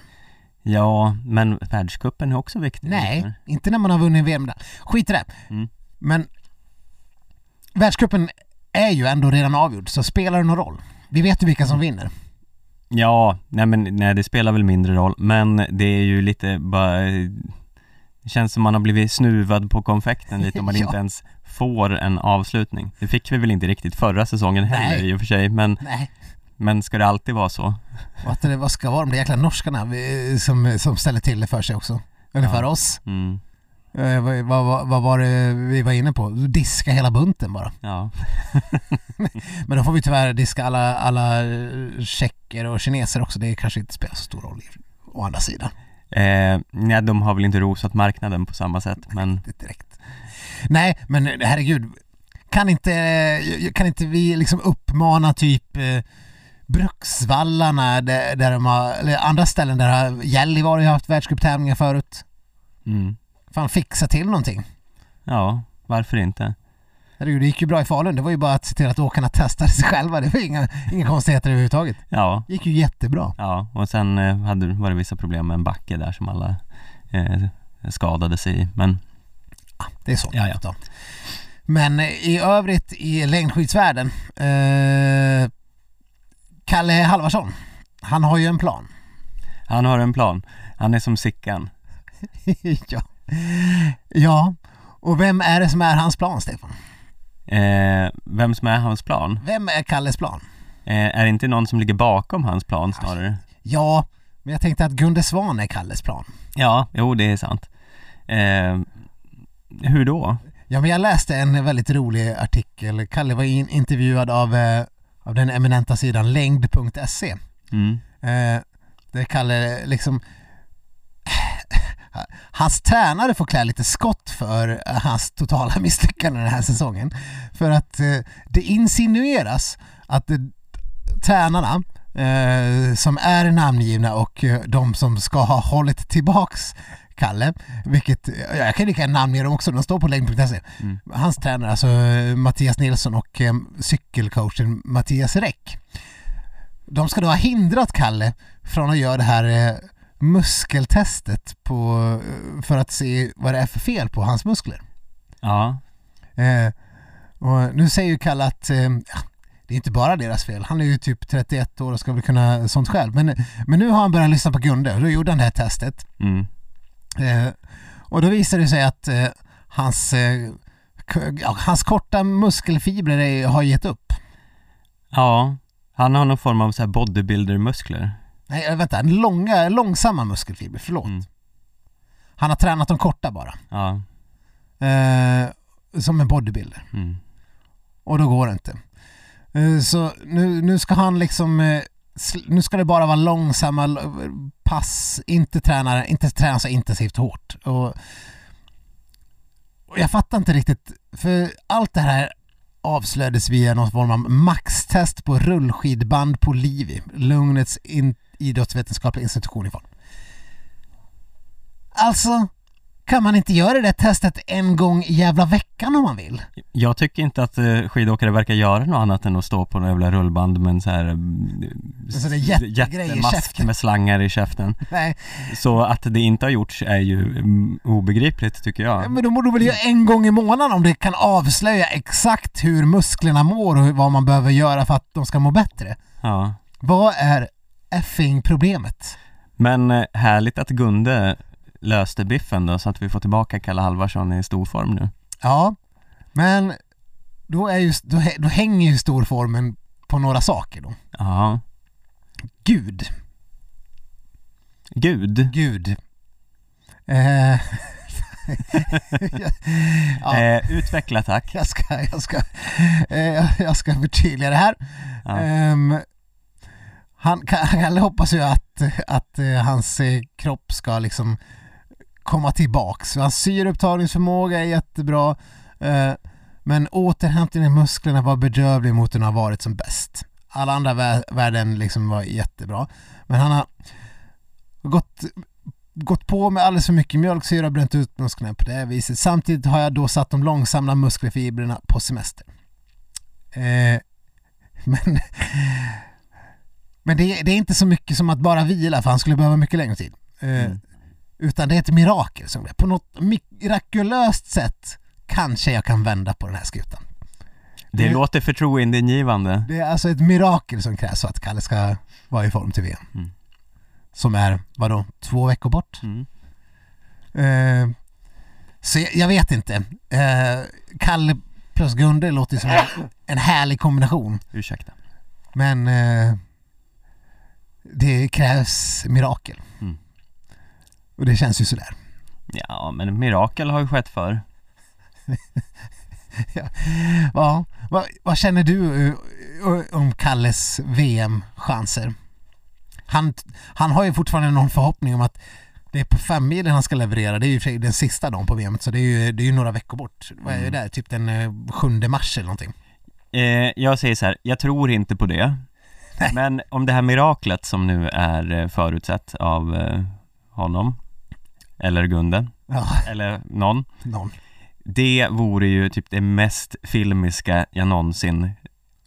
Ja, men världscupen är också viktig. Nej, inte när man har vunnit VM. Skit i det. Mm. Men världscupen är ju ändå redan avgjord, så spelar det någon roll? Vi vet ju vilka som vinner. Ja, nej men nej, det spelar väl mindre roll, men det är ju lite bara Det känns som man har blivit snuvad på konfekten lite om man [laughs] Ja. inte ens får en avslutning. Det fick vi väl inte riktigt förra säsongen heller Nej. i och för sig, men, Nej. men ska det alltid vara så? Och att det, vad ska vara de där jäkla norskarna vi- som, som ställer till det för sig också? Eller Ja. för oss. Mm, Eh, vad, vad, vad, var det vi var inne på? Diska hela bunten bara. ja, [laughs] Men då får vi tyvärr diska alla, alla eh, tjecker och kineser också. Det kanske inte spelar så stor roll å andra sidan. Eh, nej de har väl inte rosat marknaden på samma sätt, men Inte direkt. Nej, men herregud. Kan inte, kan inte vi liksom uppmana typ eh, Bruksvallarna där, där de har, eller andra ställen där Gällivare har haft världscuptävlingar förut. mm, Fan fixa till någonting. ja, varför inte? Herregud, det gick ju bra i Falun. Det var ju bara att se till att åkarna testade sig själva. Det var inga, inga konstigheter överhuvudtaget. Ja, Det gick ju jättebra. ja, och sen eh, hade, var det vissa problem med en backe där som alla eh, skadade sig i, men Det är så. Ja, ja. Men eh, i övrigt i längdskidsvärlden, eh, Kalle Halvarsson, han har ju en plan. Han har en plan. Han är som Sickan. [laughs] ja. ja, och vem är det som är hans plan, Stefan? Eh, vem som är hans plan? Vem är Kalles plan? Eh, är det inte någon som ligger bakom hans plan snarare? Ja, men jag tänkte att Gunde Svan är Kalles plan. Ja, jo det är sant. Eh, hur då? Ja, men jag läste en väldigt rolig artikel. Kalle var in, intervjuad av, eh, av den eminenta sidan längd.se. Mm. Eh, där Kalle liksom Hans tränare får klä lite skott för hans totala [laughs] misslyckande den här säsongen. För att eh, det insinueras att eh, tränarna eh, som är namngivna och eh, de som ska ha hållit tillbaks Kalle, vilket, ja, jag kan lika gärna namnge dem också, de står på längd.se. Mm. Hans tränare, alltså eh, Mattias Nilsson och eh, cykelcoachen Mattias Räck. De ska då ha hindrat Kalle från att göra det här eh, muskeltestet på, för att se vad det är för fel på hans muskler. Ja, Eh, och nu säger ju Kalle att eh, det är inte bara deras fel. Han är ju typ 31 år och ska väl kunna sånt själv. Men, men nu har han börjat lyssna på Gunde och då gjorde han det här testet. mm. Eh, och då visade det sig att eh, hans, eh, hans korta muskelfibrer är, har gett upp. ja. Han har någon form av så här bodybuilder-muskler. Nej, eh, vänta, långa, långsamma muskelfibrer, förlåt. Mm. Han har tränat de korta bara. Ja, Eh, som en bodybuilder. mm. Och då går det inte. Eh, Så nu, nu ska han liksom eh, nu ska det bara vara långsamma pass, inte träna, inte träna så intensivt hårt. Och, och jag fattar inte riktigt, för allt det här avslöjades via någon form av maxtest på rullskidband på Livi, Lugnets in, idrottsvetenskapliga institution i Falun. Alltså, kan man inte göra det testet en gång i jävla veckan om man vill? Jag tycker inte att eh, skidåkare verkar göra något annat än att stå på en jävla rullband med en så här sån där jättegrej i jättemask med slangar i käften. Nej, Så att det inte har gjorts är ju mm, obegripligt tycker jag. men då borde du väl göra en gång i månaden om det kan avslöja exakt hur musklerna mår och vad man behöver göra för att de ska må bättre. Ja. Vad är effing problemet? Men eh, härligt att Gunde löste biffen då så att vi får tillbaka Kalle Halvarsson i stor form nu. Ja, men då, är ju, då, då hänger ju storformen på några saker då. Ja. Gud, Gud. Gud. Eh, [laughs] ja, Eh, utveckla tack. jag ska, jag ska, eh, jag ska förtydliga det här. Ja. Ehm, han, Kalle [laughs] hoppas ju att, att eh, hans eh, kropp ska liksom komma tillbaks. Hans syreupptagningsförmåga är jättebra eh, men återhämtningen i musklerna var bedrövlig mot den har varit som bäst. Alla andra värden liksom var jättebra. Men han har gått, gått på med alldeles för mycket mjölksyra och bränt ut musklerna på det här viset. Samtidigt har jag då satt de långsamma muskelfibrerna på semester. Eh, [laughs] men men det, det är inte så mycket som att bara vila för han skulle behöva mycket längre tid. Eh, Mm. Utan det är ett mirakel som det. På något mirakulöst sätt kanske jag kan vända på den här skutan. Det Det- låter förtroendeingivande. Det är alltså ett mirakel som krävs för att Kalle ska vara i form till VM. Mm. Som är, vadå, två veckor bort? Mm. Eh, så jag, jag vet inte. Eh, Kalle plus Gunde låter som en, [coughs] en härlig kombination. Ursäkta. Men eh, det krävs mirakel. Mm. Och det känns ju sådär. Ja, men mirakel har ju skett för. [laughs] Ja, vad, vad känner du eh, om Kalles VM-chanser? Han, han har ju fortfarande någon förhoppning om att det är på femmilen han ska leverera. Det är ju den sista dagen på VM så det är ju, det är ju några veckor bort. Vad är det där? Typ den eh, 7 mars eller någonting. Eh, jag säger så här, jag tror inte på det. Men om det här miraklet som nu är eh, förutsett av eh, honom, eller Gunde, Ja, eller någon, någon. det vore ju typ det mest filmiska jag någonsin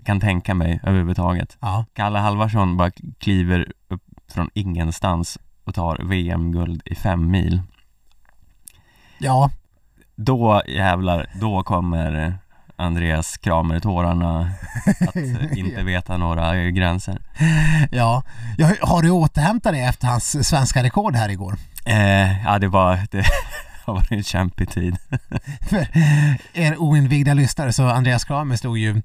kan tänka mig överhuvudtaget. Ja, Kalle Halvarsson bara kliver upp från ingenstans och tar VM-guld i fem mil. ja, Då jävlar, då kommer Andreas kramer tårarna att [laughs] eh, inte veta några eh, gränser. Ja, ja har du återhämtat dig efter hans svenska rekord här igår? Eh, ja, det var, det [laughs] har varit en kämpig tid. [laughs] För er oinvigda lyssnare så Andreas Kramer slog ju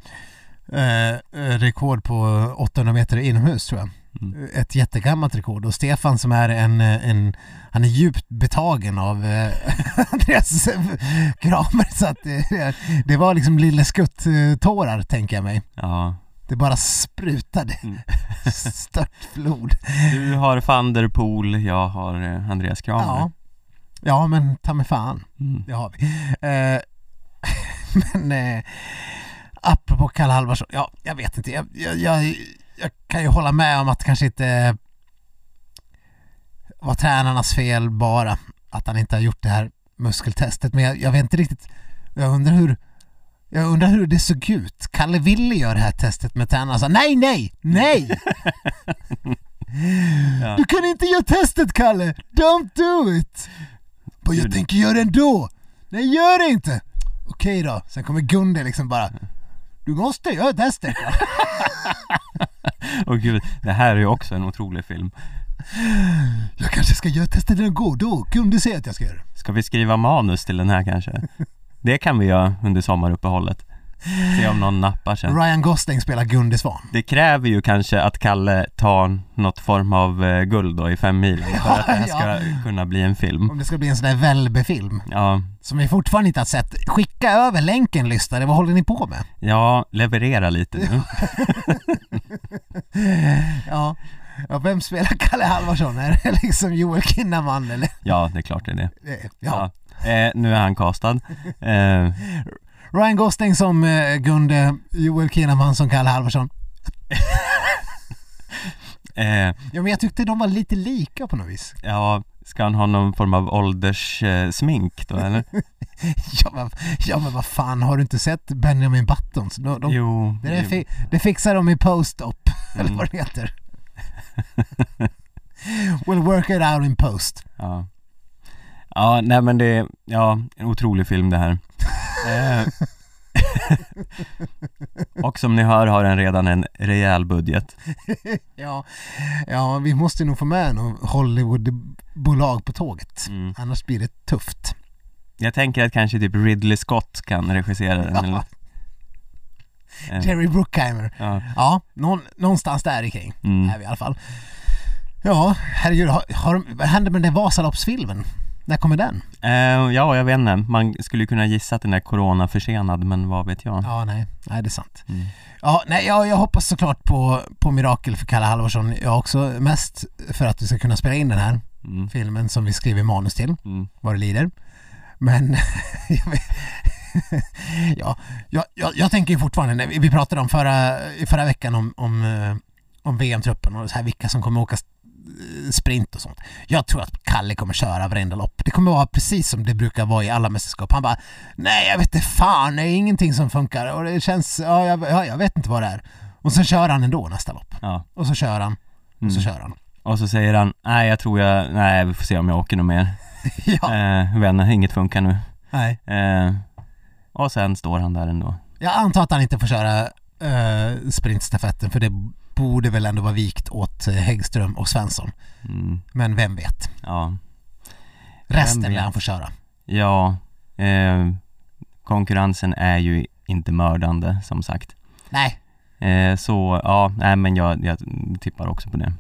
eh, rekord på 800 meter inomhus tror jag. Mm. Ett jättegammalt rekord och Stefan som är en, en han är djupt betagen av eh, [laughs] Andreas Kramer så att det, det var liksom lille skutt-tårar tänker jag mig. Ja, Det bara sprutade Mm. [laughs] störtflod. du har van der Poel, jag har eh, Andreas Kramer. Ja. ja, men ta mig fan. Mm. Det har vi. Eh, [laughs] men eh, apropå Kalle Halvarsson, ja, jag vet inte. Jag, jag, jag, jag kan ju hålla med om att det kanske inte var tränarnas fel bara att han inte har gjort det här muskeltestet. Men jag, jag vet inte riktigt. Jag undrar hur jag undrar hur det såg ut. Kalle ville göra det här testet med tränarna sa nej, nej, nej! [laughs] Ja. Du kan inte göra testet Kalle! Don't do it! Bara, jag tänker göra det ändå! Nej, gör det inte! Okej då, sen kommer Gunde liksom bara Du måste göra testet! Och [laughs] gud, det här är ju också en otrolig film. Jag kanske ska göra testet ändå, då Gunde säger att jag ska göra det. Ska vi skriva manus till den här kanske? Det kan vi göra under sommaruppehållet. Se om någon nappar sen. Ryan Gosling spelar Gunde Svan. Det kräver ju kanske att Kalle tar något form av eh, guld då i fem milen för att [laughs] det här ska Ja. kunna bli en film. Om det ska bli en sån där Välbe-film Ja, som vi fortfarande inte har sett. Skicka över länken lyssnare, vad håller ni på med? ja, leverera lite nu. [laughs] Ja, ja vem spelar Kalle Halvarsson? Är det liksom Joel Kinnaman eller? Ja, det är klart det är det. Ja. Ja. Eh, nu är han castad. Eh, [laughs] Ryan Gosling som eh, Gunde, Joel Kinnaman som Kalle Halvarsson. [laughs] eh, Ja men jag tyckte de var lite lika på något vis. ja, ska han ha någon form av ålderssmink eh, då eller? [laughs] Ja men, ja men vad fan, har du inte sett Benjamin Buttons? De, de, jo. det, jo. fi, det fixar de i post-op, [laughs] eller Mm. vad det heter. we'll work it out in post. Ja. Ja, nej men det är, ja, en otrolig film det här. Eh, [laughs] och som ni hör har den redan en rejäl budget. [laughs] Ja, ja, vi måste nog få med något Hollywoodbolag på tåget. Mm. Annars blir det tufft. Jag tänker att kanske typ Ridley Scott kan regissera den eller [laughs] Eh, Jerry Bruckheimer. ja. Ja, någon, någonstans där kring Mm. är vi i alla fall. Ja, herregud, har, har, vad händer med den där Vasaloppsfilmen? När kommer den? Eh, ja, jag vet inte. Man skulle kunna gissa att den är corona-försenad, men vad vet jag? Ja, nej, nej det är sant. Mm. Ja, nej, jag, jag hoppas såklart på, på mirakel för Kalle Halvarsson. Jag också mest för att vi ska kunna spela in den här Mm. filmen som vi skriver manus till, Mm. vad det lider. Men [laughs] [laughs] ja, jag, jag, jag tänker fortfarande, vi pratade om förra, förra veckan om, om, eh, om VM-truppen och så här vilka som kommer åka sprint och sånt. Jag tror att Kalle kommer köra varenda lopp. Det kommer vara precis som det brukar vara i alla mästerskap. Han bara, nej jag vet inte fan, det är ingenting som funkar och det känns, ja jag, ja, jag vet inte vad det är. Och så kör han ändå nästa lopp. Ja. Och så kör han, och så Mm. kör han. Och så säger han, nej jag tror jag, nej vi får se om jag åker något mer. [laughs] ja, Eh, vänner, inget funkar nu. nej. Eh, och sen står han där ändå. Jag antar att han inte får köra eh, sprintstafetten för det borde väl ändå vara vikt åt eh, Häggström och Svensson. Mm, Men vem vet? ja. Resten Vem lär vet? han få köra. Ja, eh, konkurrensen är ju inte mördande som sagt. Nej, Eh, så ja, nej men jag, jag tippar också på det.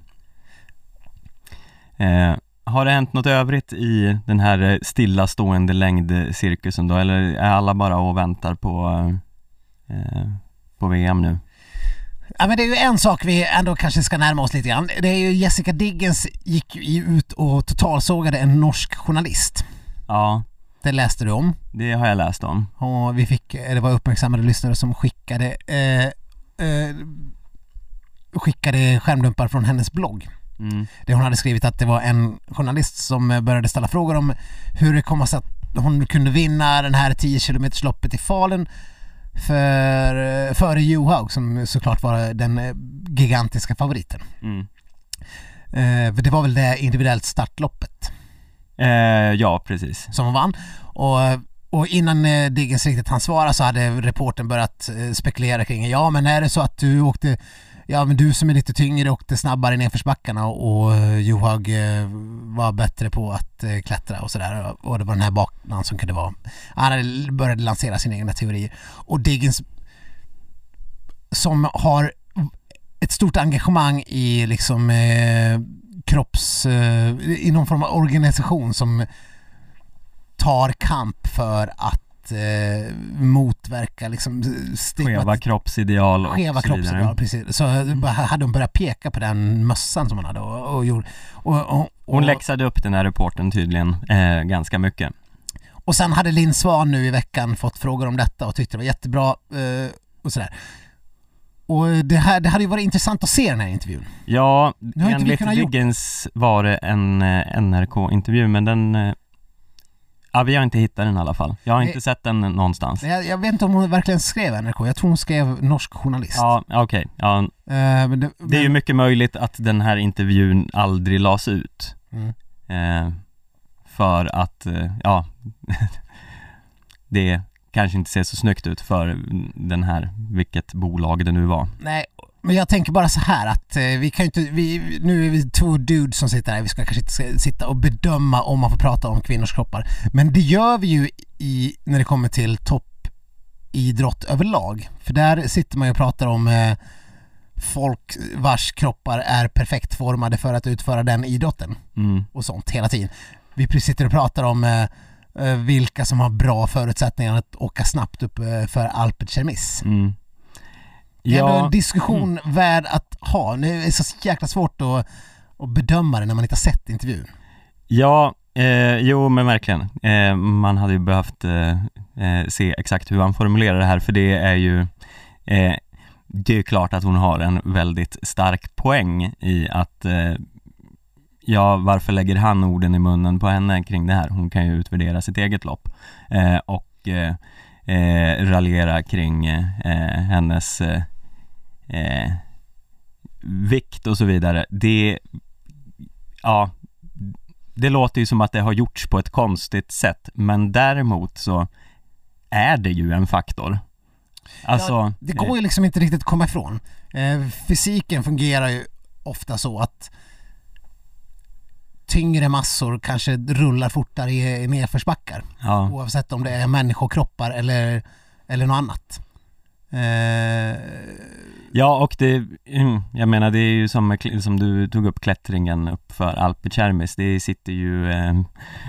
Eh, har det hänt något övrigt i den här eh, stillastående längdcirkusen då, eller är alla bara och väntar på, eh, på VM nu? Ja, men det är ju en sak vi ändå kanske ska närma oss lite grann. Det är ju Jessica Diggins gick ju ut och totalsågade en norsk journalist. Ja, Det läste du om. det har jag läst om. Och vi fick, det var uppmärksammade lyssnare som skickade eh, eh, skickade skärmdumpar från hennes blogg. Mm. Där hon hade skrivit att det var en journalist som eh, började ställa frågor om hur det kom sig att hon kunde vinna den här 10 km loppet i Falun för, före Johaug som såklart var den gigantiska favoriten. Mm. Eh, det var väl det individuellt startloppet Eh, ja, precis. som hon vann. Och, och innan eh, Diggens riktigt hann svara så hade reporten börjat eh, spekulera kring ja men är det så att du åkte Ja men du som är lite tyngre åkte snabbare nedförsbackarna och, och eh, Johaug eh, var bättre på att eh, klättra och sådär. Och det var den här banan som kunde vara Han hade började lansera sina egna teorier. Och Diggins som har ett stort engagemang i liksom eh, kropps... Eh, i någon form av organisation som tar kamp för att eh, motverka liksom stigmat- Skeva kroppsideal och skeva så vidare. kroppsideal, precis. Så hade hon börjat peka på den mössan som hon hade och, och gjorde... Och, och, och, Hon läxade upp den här reporten tydligen eh, ganska mycket. och sen hade Linn Svan nu i veckan fått frågor om detta och tyckte det var jättebra eh, och sådär. Och det, här, det hade ju varit intressant att se den här intervjun. Ja, enligt. Diggens var det en eh, NRK-intervju men den eh, Ja, vi har inte hittat den i alla fall. Jag har Nej. inte sett den någonstans. Jag, jag vet inte om hon verkligen skrev NRK, jag tror hon skrev norsk journalist. Ja, okej. Ja, Eh, men det, det är ju men- mycket möjligt att den här intervjun aldrig lades ut. Mm. Eh, för att, eh, ja, [laughs] det kanske inte ser så snyggt ut för den här, vilket bolag det nu var. Nej, men jag tänker bara så här att eh, vi kan ju inte, vi, nu är vi två dudes som sitter här, vi ska kanske inte sitta och bedöma om man får prata om kvinnors kroppar. Men det gör vi ju i, när det kommer till toppidrott överlag. För där sitter man ju och pratar om eh, folk vars kroppar är perfekt formade för att utföra den idrotten Mm. och sånt hela tiden. Vi sitter och pratar om eh, eh, vilka som har bra förutsättningar att åka snabbt upp eh, för Alpet Cermis. Mm. Det är ändå Ja, en diskussion värd att ha. Nu är det så jäkla svårt att, att bedöma det när man inte har sett intervjun. Ja, eh, jo men verkligen. Eh, man hade ju behövt eh, eh, se exakt hur han formulerar det här för det är ju eh, Det är klart att hon har en väldigt stark poäng i att eh, Ja, varför lägger han orden i munnen på henne kring det här? Hon kan ju utvärdera sitt eget lopp och eh, raljera kring eh, hennes eh, eh, vikt och så vidare. Det, ja, det låter ju som att det har gjorts på ett konstigt sätt, men däremot så är det ju en faktor. Alltså, ja, det går ju liksom inte riktigt att komma ifrån. Eh, fysiken fungerar ju ofta så att tyngre massor kanske rullar fortare i, i nedförsbackar. ja, Oavsett om det är människokroppar eller, eller något annat. Eh, ja, och det, mm, jag menar det är ju som, som du tog upp klättringen upp för Alpe Cermis, det sitter ju eh,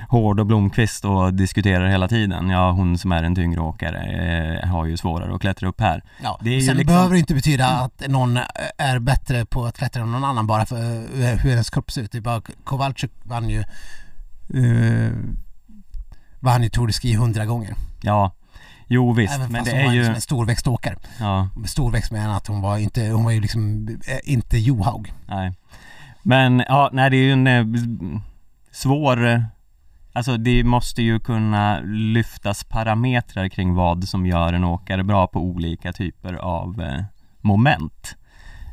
Hård och Blomqvist och diskuterar hela tiden. Ja, hon som är en tyngre åkare eh, har ju svårare att klättra upp här. Ja, Det sen liksom- behöver det inte betyda att någon är bättre på att klättra än någon annan bara för eh, hur ens kropp ser ut. Det är bara Kowalczyk vann ju uh, vann ju Tour de Ski hundra gånger. Ja, jo visst, Även men det hon är var ju, liksom en storväxt åkare. ja, storväxt menar att hon var inte, hon var ju liksom eh, inte Johaug. Nej. Men ja, nej det är ju en eh, svår eh, Alltså det måste ju kunna lyftas parametrar kring vad som gör en åkare bra på olika typer av eh, moment.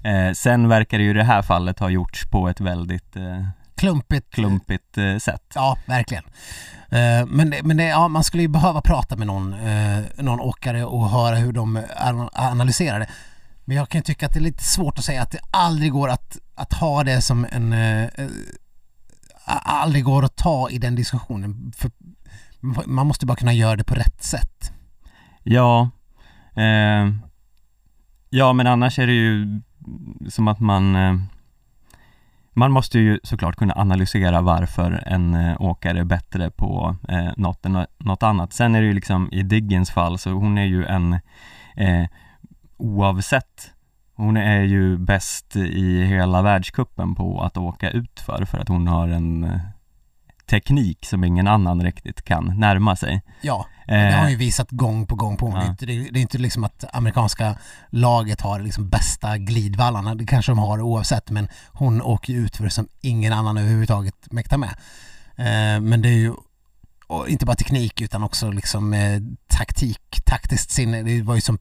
Eh, sen verkar det ju i det här fallet ha gjorts på ett väldigt eh, Klumpigt. klumpigt sätt. Ja, verkligen. Eh, men, det- men det, ja, man skulle ju behöva prata med någon, eh, någon åkare och höra hur de analyserar det. Men jag kan ju tycka att det är lite svårt att säga att det aldrig går att, att ha det som en... eh, aldrig går att ta i den diskussionen. För man måste bara kunna göra det på rätt sätt. Ja, eh, ja men annars är det ju som att man eh, man måste ju såklart kunna analysera varför en eh, åkare är bättre på eh, något än något annat. Sen är det ju liksom i Diggens fall så hon är ju en eh, oavsett hon är ju bäst i hela världskuppen på att åka utför för att hon har en eh, teknik som ingen annan riktigt kan närma sig. Ja, det har Eh, ju visat gång på gång på. Är Ja. det, är, inte liksom att amerikanska laget har liksom bästa glidvallarna. Det kanske de har oavsett men hon åker ju ut för som ingen annan överhuvudtaget mäktar med. Eh, men det är ju inte bara teknik utan också liksom eh, taktik, taktiskt sinne. Det var ju som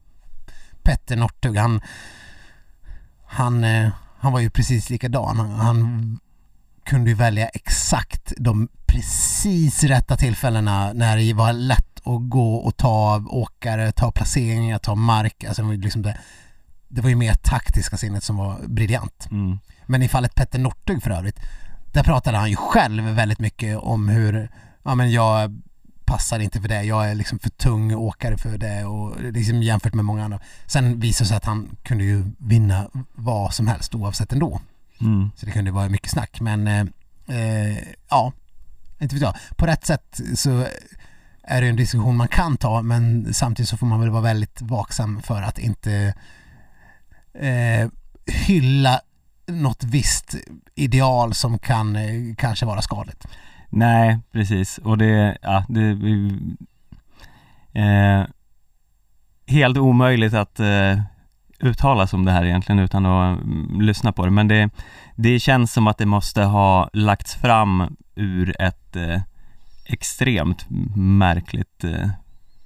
Petter Northug, han, han, han var ju precis likadan. Han, han kunde ju välja exakt de precis rätta tillfällena när det var lätt att gå och ta åkare, ta placeringar, ta mark. Alltså liksom det, det var ju mer taktiska sinnet som var briljant. Mm. Men i fallet Petter Northug för övrigt, där pratade han ju själv väldigt mycket om hur, ja men jag passar inte för det, jag är liksom för tung åkare för det och liksom jämfört med många andra. Sen visade det sig att han kunde ju vinna vad som helst oavsett ändå. Mm. Så det kunde vara mycket snack men eh, eh, ja, inte vet jag. På rätt sätt så är det en diskussion man kan ta men samtidigt så får man väl vara väldigt vaksam för att inte eh, hylla något visst ideal som kan eh, kanske vara skadligt. Nej, precis. Och det, ja, det eh, helt omöjligt att eh, uttala sig om det här egentligen utan att mm, lyssna på det. Men det, det känns som att det måste ha lagts fram ur ett eh, extremt märkligt eh,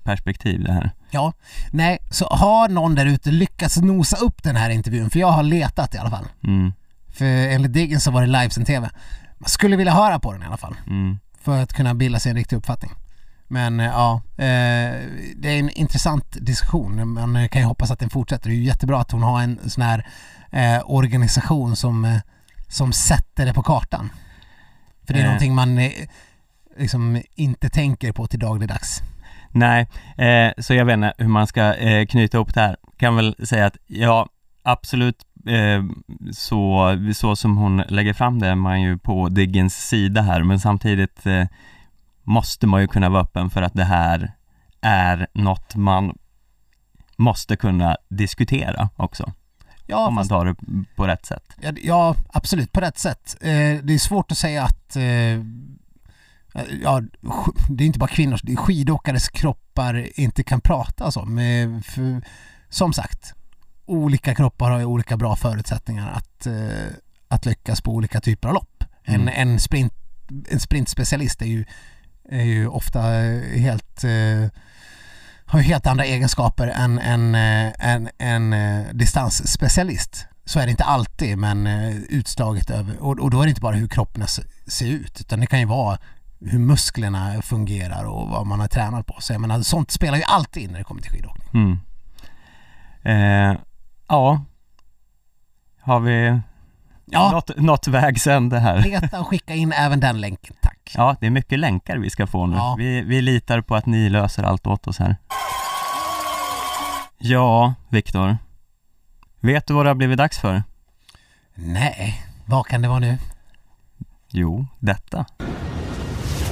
perspektiv det här. Ja, nej, så har någon där ute lyckats nosa upp den här intervjun, för jag har letat i alla fall. Mm, För enligt Diggen så var det livesänd TV. Man skulle vilja höra på den i alla fall, mm, för att kunna bilda sig en riktig uppfattning. Men eh, ja, eh, det är en intressant diskussion. Man kan ju hoppas att den fortsätter. Det är ju jättebra att hon har en sån här eh, organisation som, som sätter det på kartan. För det är Eh. någonting man liksom inte tänker på till dagligdags. Nej, eh, så jag vet inte hur man ska eh, knyta ihop det här. Kan väl säga att ja, absolut eh, så, så som hon lägger fram det är man ju på Diggens sida här, men samtidigt måste man ju kunna vara öppen för att det här är något man måste kunna diskutera också, Ja, om man tar det på rätt sätt. Ja, ja, absolut, på rätt sätt. Eh, det är svårt att säga att eh, Ja, sk- det är inte bara kvinnors, det är skidåkares kroppar inte kan prata. Eh, för, som sagt, olika kroppar har ju olika bra förutsättningar att, eh, att lyckas på olika typer av lopp. En, Mm. en, sprint, en sprintspecialist är ju, är ju ofta eh, helt eh, har ju helt andra egenskaper än en, en, eh, en, eh, en distansspecialist. Så är det inte alltid men utslaget över, och, och då är det inte bara hur kroppen ser ut utan det kan ju vara hur musklerna fungerar och vad man har tränat på. sig. jag menar, sånt spelar ju alltid in när det kommer till skidåkning. Mm. Eh, ja, har vi Ja, nått, nått vägs ände här? leta och skicka in även den länken, tack. Ja, det är mycket länkar vi ska få nu. Ja. Vi, vi litar på att ni löser allt åt oss här. Ja, Viktor. Vet du vad det har blivit dags för? Nej, vad kan det vara nu? Jo, detta.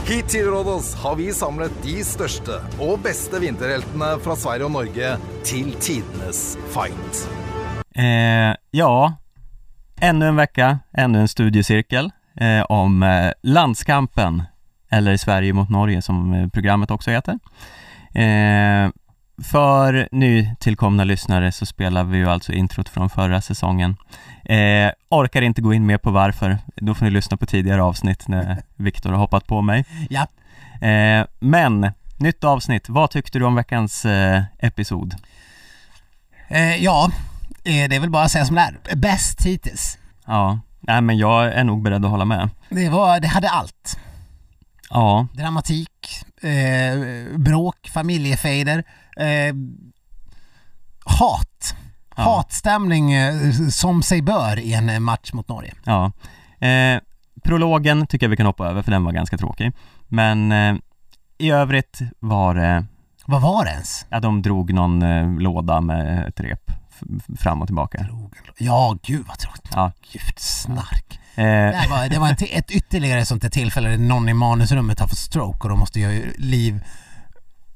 Hit til Rådås har vi samlet de største og beste vinterheltene fra Sverige og Norge til tidenes fight. Eh, ja, ännu en vecka, ännu en studiecirkel eh, om eh, landskampen, eller Sverige mot Norge som eh, programmet också heter. Eh, för nytillkomna lyssnare så spelar vi ju alltså introt från förra säsongen. Eh, orkar inte gå in mer på varför, då får ni lyssna på tidigare avsnitt när [laughs] Viktor har hoppat på mig. Ja, Eh, men, nytt avsnitt, vad tyckte du om veckans episod? ja det är väl bara att säga som det är. Bäst hittills. Ja, nej men jag är nog beredd att hålla med. Det, var, det hade allt. Ja, dramatik, eh, bråk, familjefejder, eh, hat. Ja. Hatstämning eh, som sig bör i en eh, match mot Norge. ja. Eh, prologen tycker jag vi kan hoppa över för den var ganska tråkig. Men eh, i övrigt var det, Vad var det ens? ja de drog någon eh, låda med ett rep fram och tillbaka. Ja, gud vad tråkigt. Ja. Gud, snark. Eh, Det var, det var ett, ett ytterligare sånt tillfälle där någon i manusrummet har fått stroke och de måste göra liv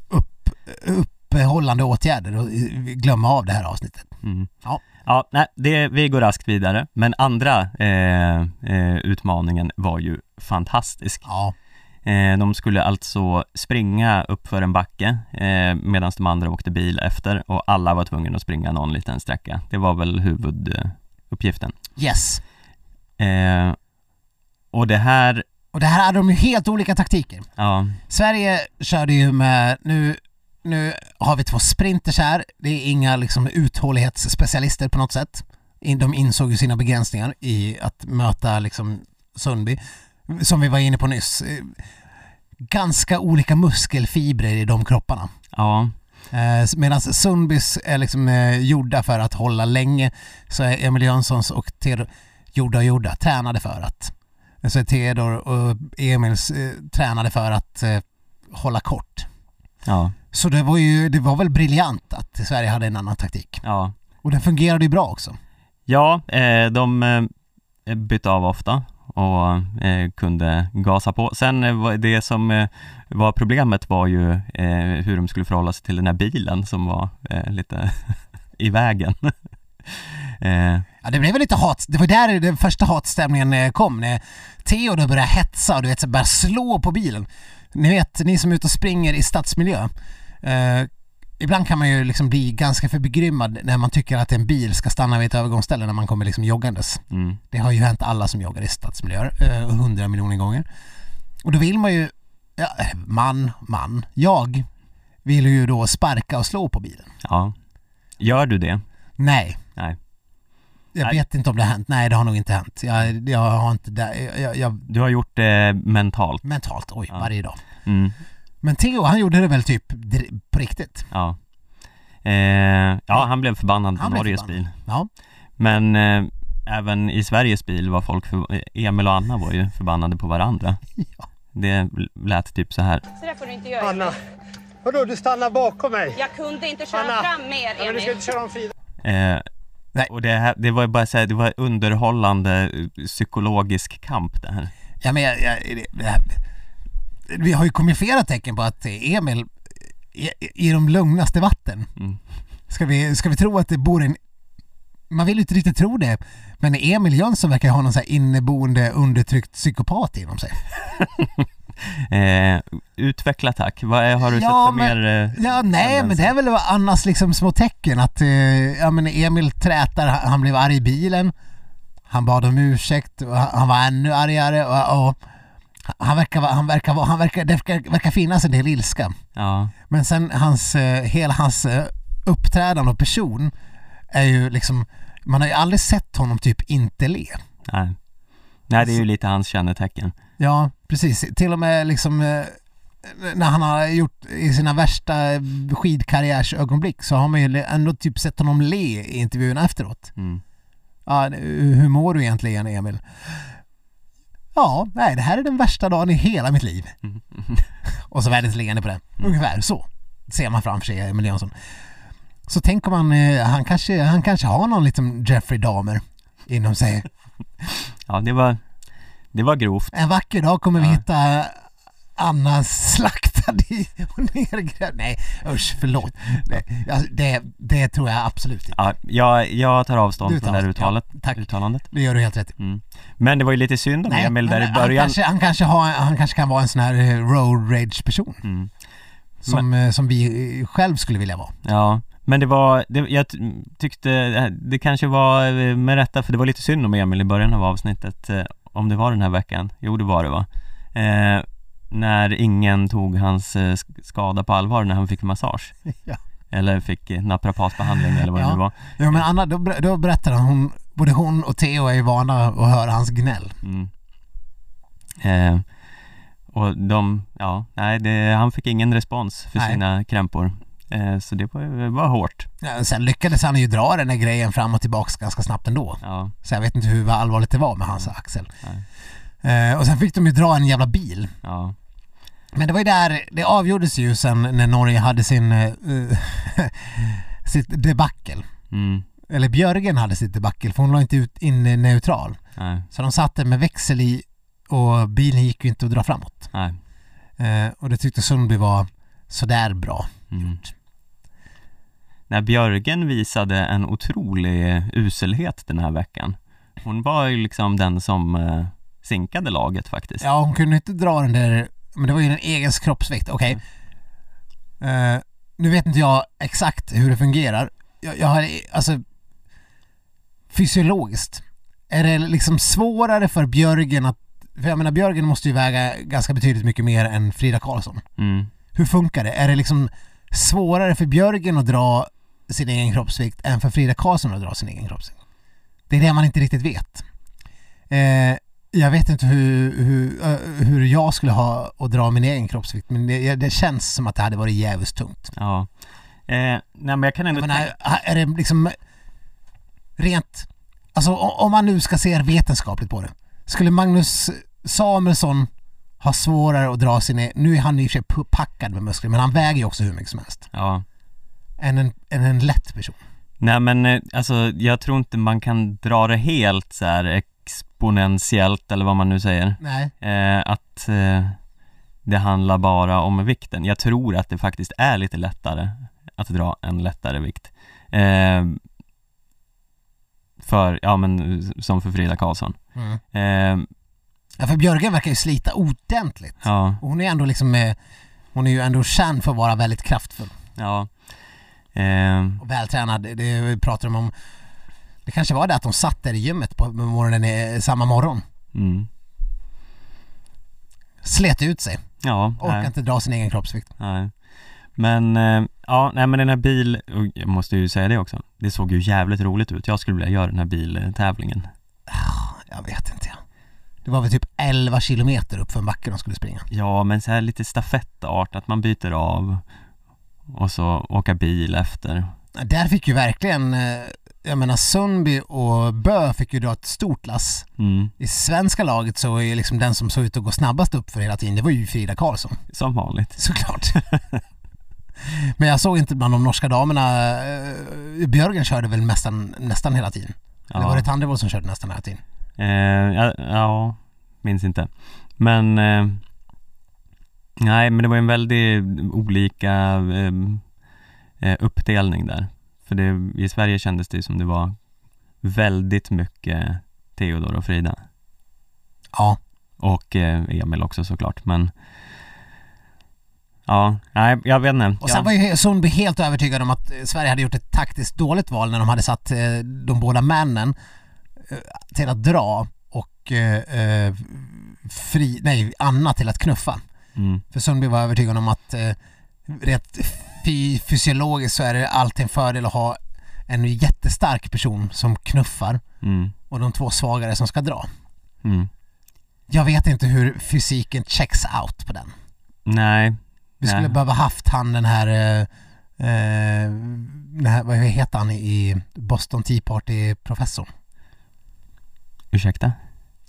upp, uppehållande åtgärder och eh, glömma av det här avsnittet. mm. Ja. Ja, nej, det, vi går raskt vidare. Men andra eh, eh, utmaningen var ju fantastisk. Ja, de skulle alltså springa upp för en backe eh, medan de andra åkte bil efter och alla var tvungna att springa någon liten sträcka. Det var väl huvuduppgiften. yes. Eh, och det här, Och det här hade de ju helt olika taktiker. ja, Sverige körde ju med, nu, nu har vi två sprinters här, det är inga liksom uthållighetsspecialister på något sätt. De insåg ju sina begränsningar i att möta liksom Sundby. Som vi var inne på nyss. eh, ganska olika muskelfibrer i de kropparna. Ja, Eh, Medan Sundbys är liksom eh, gjorda för att hålla länge så är Emil Jönssons och Theodor gjorda och gjorda, tränade för att. Så är Theodor och Emils tränade för att hålla kort. ja, Så det var ju, det var väl briljant att Sverige hade en annan taktik. ja. Och den fungerade ju bra också. Ja, de bytte av ofta och eh, kunde gasa på. Sen eh, det som eh, var problemet var ju eh, hur de skulle förhålla sig till den här bilen som var eh, lite [laughs] i vägen. [laughs] eh, Ja, det blev väl lite hat, det var där den första hatstämningen eh, kom när Theodor började hetsa och du vet, så började slå på bilen. Ni vet, ni som är ute och springer i stadsmiljö. Eh, Eh, ibland kan man ju liksom bli ganska för begrymmad när man tycker att en bil ska stanna vid ett övergångsställe när man kommer liksom joggandes. mm, Det har ju hänt alla som joggar i stadsmiljöer eh, hundra miljoner gånger. Och då vill man ju, ja, eh, man, man, jag vill ju då sparka och slå på bilen. ja. Gör du det? Nej. Nej. Jag vet inte om det har hänt. Nej, det har nog inte hänt. Jag, jag har inte det. Jag, jag, Du har gjort det mentalt? mentalt, oj, Ja. varje dag. Mm, Men Theo, han gjorde det väl typ på riktigt? ja. Eh, ja, han blev förbannad på Han blev Norges förbannad. bil. Ja. Men eh, även i Sveriges bil var folk, för, Emil och Anna var ju förbannade på varandra. [laughs] Ja. Det lät typ så här. Så där får du inte göra. Anna, vadå du stannar bakom mig? Jag kunde inte köra Anna. fram mer, Ja, men du ska Emil. inte köra om Frida. Eh, Nej. och det, här, det var ju bara så här, det var underhållande eh, psykologisk kamp det här. Ja, men jag, jag, det, det här, vi har ju kommit flera tecken på att Emil i, i de lugnaste vatten. Mm. Ska vi, ska vi tro att det bor en... Man vill ju inte riktigt tro det, men Emil Jönsson verkar ha någon så här inneboende undertryckt psykopat inom sig. [laughs] Eh, utveckla tack. Vad är, har du Ja, sett för men- mer? Eh, Ja, nej, men det är väl Annas liksom små tecken att eh, ja, men Emil trätar, han blev arg i bilen. Han bad om ursäkt och han han var ännu argare och, och han verkar, han verkar, han verkar, det verkar, verkar finnas en del ilska. Ja, Men sen hans, eh, hela hans eh, uppträdande och person är ju liksom, man har ju aldrig sett honom typ inte le. nej. Nej, det är ju lite hans kännetecken. Ja, precis. Till och med liksom eh, när han har gjort i sina värsta skidkarriärsögonblick så har man ju ändå typ sett honom le i intervjuerna efteråt. Mm. Ja, hur mår du egentligen Emil? Ja, nej det här är den värsta dagen i hela mitt liv. Mm. [laughs] Och så världens leende på det. Ungefär så ser man framför sig Emil Jönsson. Så tänker man, eh, han kanske, han kanske har någon liten Jeffrey Dahmer inom sig. [laughs] Ja, det var, det var grovt. En vacker dag kommer vi hitta Anna slaktad och nergrävd. Nej usch, förlåt. Nej, alltså, det, det tror jag absolut inte. Ja, jag, jag tar avstånd tar från det här uttalet, ja, tack. uttalandet. Det gör du helt rätt. Mm. Men det var ju lite synd om Emil där men i början. Han kanske, han, kanske har, han kanske kan vara en sån här eh, road rage person. Mm. Som, eh, som vi eh, själv skulle vilja vara. Ja, men det var, det, jag ty- tyckte det kanske var med rätta för det var lite synd om Emil i början av avsnittet Om det var den här veckan, jo det var det va? Eh, när ingen tog hans eh, sk- skada på allvar när han fick massage [laughs] Ja. Eller fick eh, naprapatbehandling eller vad det Ja. nu var Ja men Anna, då, ber- då berättar han, hon, både hon och Theo är ju vana att höra hans gnäll. mm. eh, Och de, ja, nej det, han fick ingen respons för Nej. sina krämpor eh, Så det var, det var hårt Ja, sen lyckades han ju dra den här grejen fram och tillbaks ganska snabbt ändå. Ja, Så jag vet inte hur allvarligt det var med hans axel. nej, Eh, och sen fick de ju dra en jävla bil. ja, Men det var ju där, det avgjordes ju sen när Norge hade sin, eh, [laughs] sitt debacle. mm, Eller Björgen hade sitt debacle för hon la inte ut in neutral. nej, Så de satte med växel i och bilen gick ju inte att dra framåt. nej Eh, och det tyckte Sundby var sådär bra. Mm. När Björgen visade en otrolig uselhet den här veckan. Hon var ju liksom den som eh, sinkade laget faktiskt. Ja, hon kunde inte dra den där, men det var ju en egen kroppsvikt. Okej. Eh, nu vet inte jag exakt hur det fungerar. Jag, jag har, alltså, fysiologiskt. Är det liksom svårare för Björgen att, för jag menar Björgen måste ju väga ganska betydligt mycket mer än Frida Karlsson. Mm. Hur funkar det? Är det liksom svårare för Björgen att dra sin egen kroppsvikt än för Frida Karlsson att dra sin egen kroppsvikt? Det är det man inte riktigt vet. Eh, Jag vet inte hur, hur, hur jag skulle ha att dra min egen kroppsvikt men det, det känns som att det hade varit jävligt tungt. Ja. Eh, nej men jag kan ändå Jag menar, är det liksom rent, alltså om man nu ska se vetenskapligt på det. Skulle Magnus Samuelsson ha svårare att dra sin, e- nu är han i och för sig packad med muskler men han väger ju också hur mycket som helst. Ja. Än en, än en lätt person. Nej men eh, alltså jag tror inte man kan dra det helt så här exponentiellt eller vad man nu säger. Eh, att eh, det handlar bara om vikten. Jag tror att det faktiskt är lite lättare att dra en lättare vikt. Eh, för, ja men som för Frida Karlsson. Mm. Eh, Ja, för Björgen verkar ju slita ordentligt. ja, Och hon är ändå liksom, eh, hon är ju ändå känd för att vara väldigt kraftfull ja. Eh, och vältränad. Det, pratar de om, det kanske var det att de satt där i gymmet på morgonen samma morgon. mm. Slet ut sig, Ja, orkar nej. inte dra sin egen kroppsvikt. Nej. Men, eh, ja, nej men den här bil, jag måste ju säga det också, det såg ju jävligt roligt ut. Jag skulle vilja göra den här biltävlingen. Jag vet inte. Det var väl typ 11 kilometer upp för en backe de skulle springa. Ja, men så här lite stafettart, att man byter av och så åka bil efter. Där fick ju verkligen, eh, jag menar Sundby och Bö fick ju dra ett stort lass. Mm, I svenska laget så är liksom den som såg ut att gå snabbast upp för hela tiden, det var ju Frida Karlsson. som vanligt. Såklart. [laughs] Men jag såg inte bland de norska damerna, eh, Björgen körde väl nästan, nästan hela tiden. Eller var det Tandrevold som körde nästan hela tiden? Eh, ja, ja, minns inte. Men eh, Nej, men det var en väldigt olika eh, eh, uppdelning där. För det, i Sverige kändes det som det var väldigt mycket Theodor och Frida. Ja. Och eh, Emil också såklart, men Ja, nej, jag vet inte. Och sen var ju Sundby helt övertygad om att eh, Sverige hade gjort ett taktiskt dåligt val när de hade satt eh, de båda männen till att dra och eh, fri, nej, Anna till att knuffa. mm, För Sundby var övertygad om att eh, fy, fysiologiskt så är det alltid en fördel att ha en jättestark person som knuffar mm, och de två svagare som ska dra. mm. Jag vet inte hur fysiken checks out på den. Nej, Vi skulle Nej. behöva haft han den här, eh, eh, den här vad heter han i Boston Tea Party professorn? ursäkta?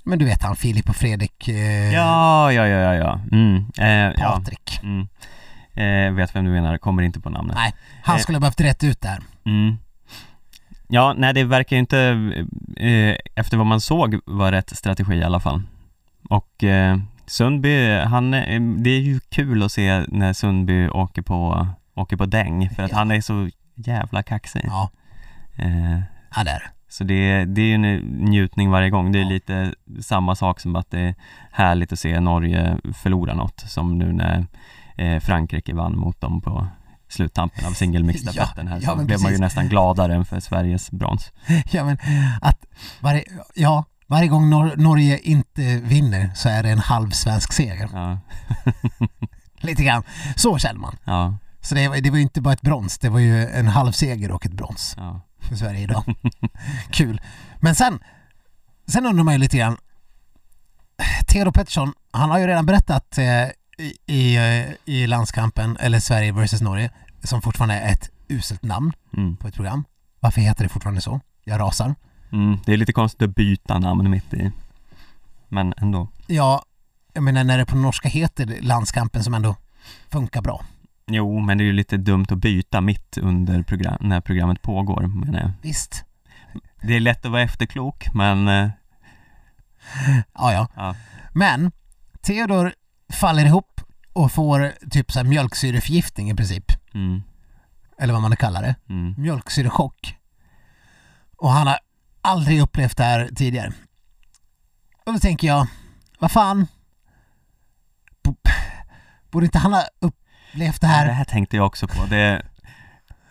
Men du vet han Filip och Fredrik eh, Ja, ja, ja, ja, ja. Mm, eh, ja. Patrik. Mm. Eh, vet vem du menar, kommer inte på namnet. Nej, han Eh. skulle ha behövt rätt ut där. Mm. Ja, nej det verkar ju inte, eh, efter vad man såg, var rätt strategi i alla fall. Och eh, Sundby, han, eh, det är ju kul att se när Sundby åker på, åker på däng, för att Ja. han är så jävla kaxig. Ja, Eh, ja det är det. så det, det är ju en njutning varje gång. Det är Ja. lite samma sak som att det är härligt att se Norge förlora något, som nu när eh, Frankrike vann mot dem på sluttampen av singelmixstafetten här, Ja, så ja, blev man ju precis. nästan gladare än för Sveriges brons. [laughs] Ja men att varje, ja, varje gång Nor- Norge inte vinner så är det en halv svensk seger. Ja, [laughs] Lite grann. Så känner man. ja, Så det, var- det var ju inte bara ett brons, det var ju en halv seger och ett brons ja. för Sverige idag. [laughs] Kul. Men sen, sen undrar man ju lite grann. Theodor Pettersson, han har ju redan berättat eh, i, i, eh, i landskampen, eller Sverige vs Norge, som fortfarande är ett uselt namn Mm. på ett program. Varför heter det fortfarande så? Jag rasar. Mm. Det är lite konstigt att byta namn mitt i, men ändå. Ja, jag menar när det på norska heter landskampen som ändå funkar bra. Jo, men det är ju lite dumt att byta mitt under program, när programmet pågår, men eh, Visst. det är lätt att vara efterklok, men eh, Ja, ja. ja. Men Theodor faller ihop och får typ så här mjölksyreförgiftning i princip. Mm. Eller vad man kallar det. Mm. Mjölksyrechock. Och han har aldrig upplevt det här tidigare. Och då tänker jag, vad fan? Bo- Borde inte han ha upplevt det Ja, här? Det här tänkte jag också på. Det,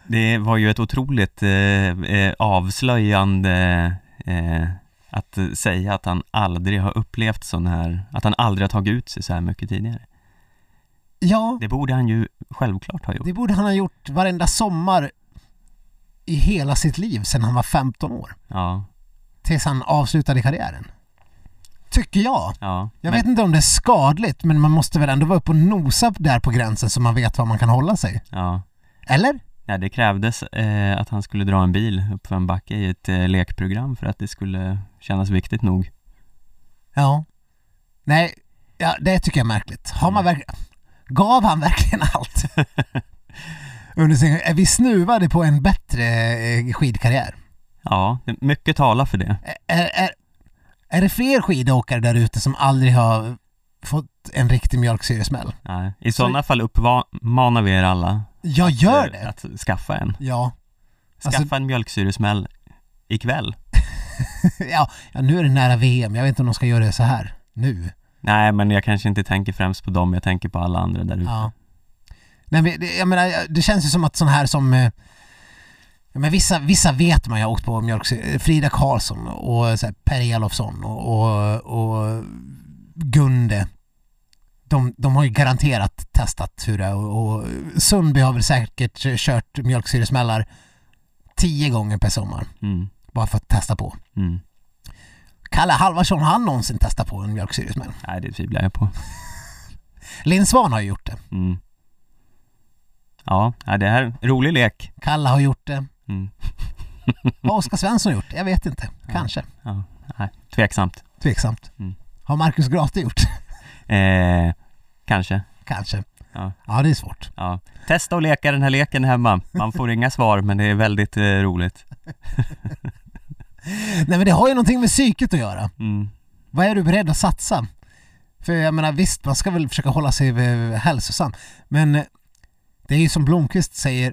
det var ju ett otroligt eh, eh, avslöjande eh, att eh, säga att han aldrig har upplevt sån här, att han aldrig har tagit ut sig så här mycket tidigare. Ja, Det borde han ju självklart ha gjort. det borde han ha gjort varenda sommar i hela sitt liv sedan han var 15 år. Ja, Tills han avslutade karriären. Tycker jag. Ja. Jag men, vet inte om det är skadligt men man måste väl ändå vara uppe och nosa där på gränsen så man vet var man kan hålla sig. Ja. Eller? Ja, det krävdes eh, att han skulle dra en bil upp för en backe i ett eh, lekprogram för att det skulle kännas viktigt nog. Ja. Nej, ja, det tycker jag är märkligt. Har man verkligen... Gav han verkligen allt? [laughs] Under sin... Är vi snuvade på en bättre eh, skidkarriär? Ja, mycket talar för det. Är, är, är det fler skidåkare där ute som aldrig har fått en riktig mjölksyresmäll? Nej. I sådana fall uppmanar vi er alla Jag gör eh, det! att skaffa en. Ja. Skaffa Alltså- en mjölksyresmäll ikväll. [laughs] ja. Ja, nu är det nära VM. Jag vet inte om de ska göra det så här. Nu. Nej, men jag kanske inte tänker främst på dem, jag tänker på alla andra där ute. Ja. Nej, men det, jag menar, det känns ju som att sån här som eh, men vissa, vissa vet man, jag har åkt på mjölksyra, Frida Karlsson och så här, Per Elofsson och, och, och Gunde. De, de har ju garanterat testat hur det är och, och Sundby har väl säkert kört mjölksyresmällar tio gånger per sommar. Mm. Bara för att testa på. Mm. Kalle Halvarsson, har han någonsin testat på en mjölksyresmäll? Nej, det tvivlar jag på. [laughs] Linn Svahn har ju gjort det. Mm. Ja, det här är en rolig lek. Kalle har gjort det. Mm. [laughs] Vad har Oskar Svensson gjort? Jag vet inte. Kanske. Ja, nej, tveksamt. Tveksamt. Mm. Har Marcus Grate gjort? Eh, kanske. Kanske. Ja. Ja, det är svårt. Ja. Testa att leka den här leken hemma. Man får inga svar, men det är väldigt eh, roligt. [laughs] Nej men det har ju någonting med psyket att göra. Mm. Vad är du beredd att satsa? För jag menar visst, man ska väl försöka hålla sig eh, hälsosam. Men eh, det är ju som Blomqvist säger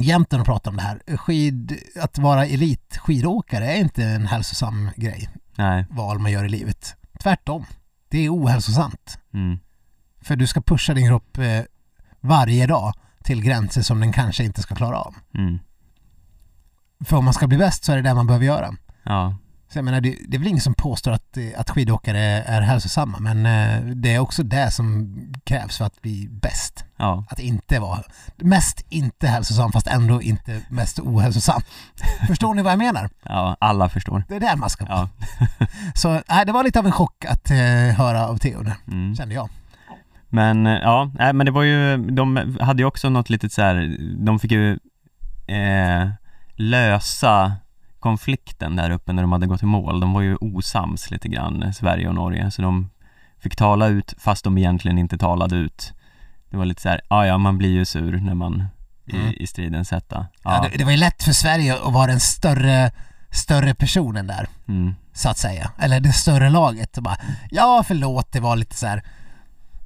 jämt när de pratar om det här. Skid, att vara elitskidåkare är inte en hälsosam grej, Nej. val man gör i livet. Tvärtom. Det är ohälsosamt. Mm. För du ska pusha din kropp eh, varje dag till gränser som den kanske inte ska klara av. Mm. För om man ska bli bäst så är det det man behöver göra. Ja. Så jag menar, det, det är väl ingen som påstår att, eh, att skidåkare är hälsosamma men eh, det är också det som krävs för att bli bäst. Ja. Att inte vara mest inte hälsosam fast ändå inte mest ohälsosam. [laughs] Förstår ni vad jag menar? Ja, alla förstår. Det är där man ska. Ja. [laughs] Så nej, det var lite av en chock att eh, höra av Theo där, Mm. kände jag. Men eh, ja, nej, men det var ju, de hade ju också något litet så här, de fick ju eh, lösa konflikten där uppe när de hade gått i mål. De var ju osams lite grann, Sverige och Norge, så de fick tala ut fast de egentligen inte talade ut. Det var lite så här, ja ja, man blir ju sur när man Mm. i, i stridens hetta. Ja. Ja, det, det var ju lätt för Sverige att vara den större, större personen där. mm, så att säga. Eller det större laget. Och bara, ja förlåt, det var lite så här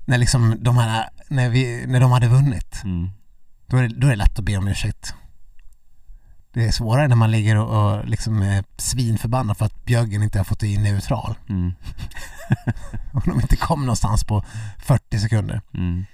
när liksom de här, när, vi, när de hade vunnit. mm, Då är, det, då är det lätt att be om ursäkt. Det är svårare när man ligger och, och liksom är svinförbannad för att Björgen inte har fått in neutral. mm, [laughs] Och de inte kom någonstans på 40 sekunder. mm,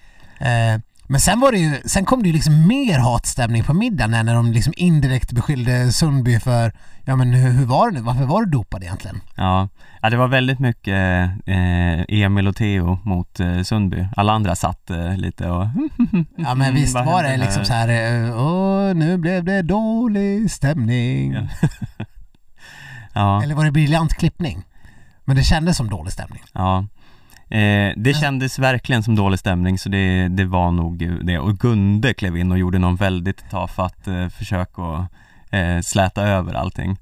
Eh, men sen var det ju, sen kom det ju liksom mer hatstämning på middagen när de liksom indirekt beskyllde Sundby för, ja men hur, hur var det nu, varför var du dopad egentligen? ja. ja, det var väldigt mycket eh, Emil och Theo mot eh, Sundby. Alla andra satt eh, lite och [laughs] Ja men visst var det liksom så här, eh, åh nu blev det dålig stämning. Ja. [laughs] Ja, Eller var det briljant klippning? Men det kändes som dålig stämning. ja. Eh, det kändes verkligen som dålig stämning så det, det var nog det. Och Gunde klev in och gjorde någon väldigt tafatt eh, försök att eh, släta över allting.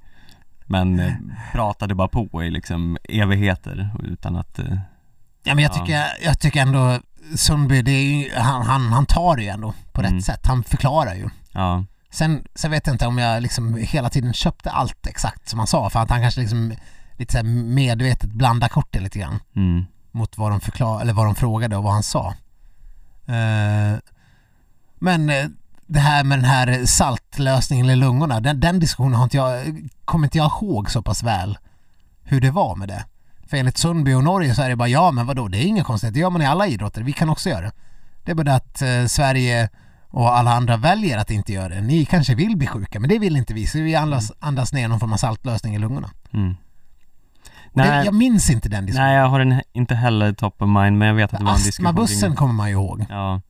Men eh, pratade bara på i liksom evigheter utan att... Eh, Ja men jag Ja. tycker, jag tycker ändå Sundby, det är ju, han, han, han tar det ju ändå på Mm. rätt sätt. Han förklarar ju. ja, Sen, sen vet jag inte om jag liksom hela tiden köpte allt exakt som han sa för att han kanske liksom lite så medvetet blandar korten lite grann mm, mot vad de förklar eller vad de frågade och vad han sa. Eh, men eh, det här med den här saltlösningen i lungorna, den, den diskussionen har inte jag, kommer inte jag ihåg så pass väl hur det var med det. För enligt Sundby och Norge så är det bara ja men vadå det är inga konstigheter, det gör man i alla idrotter, vi kan också göra det. Det är bara det att eh, Sverige och alla andra väljer att inte göra det. Ni kanske vill bli sjuka men det vill inte vi så vi andas, andas ner någon form av saltlösning i lungorna. mm. Det, Nej, jag minns inte den diskussionen. nej, jag har den inte heller top of mind men jag vet att det var en diskussion Astmabussen kommer man ju ihåg. Ja,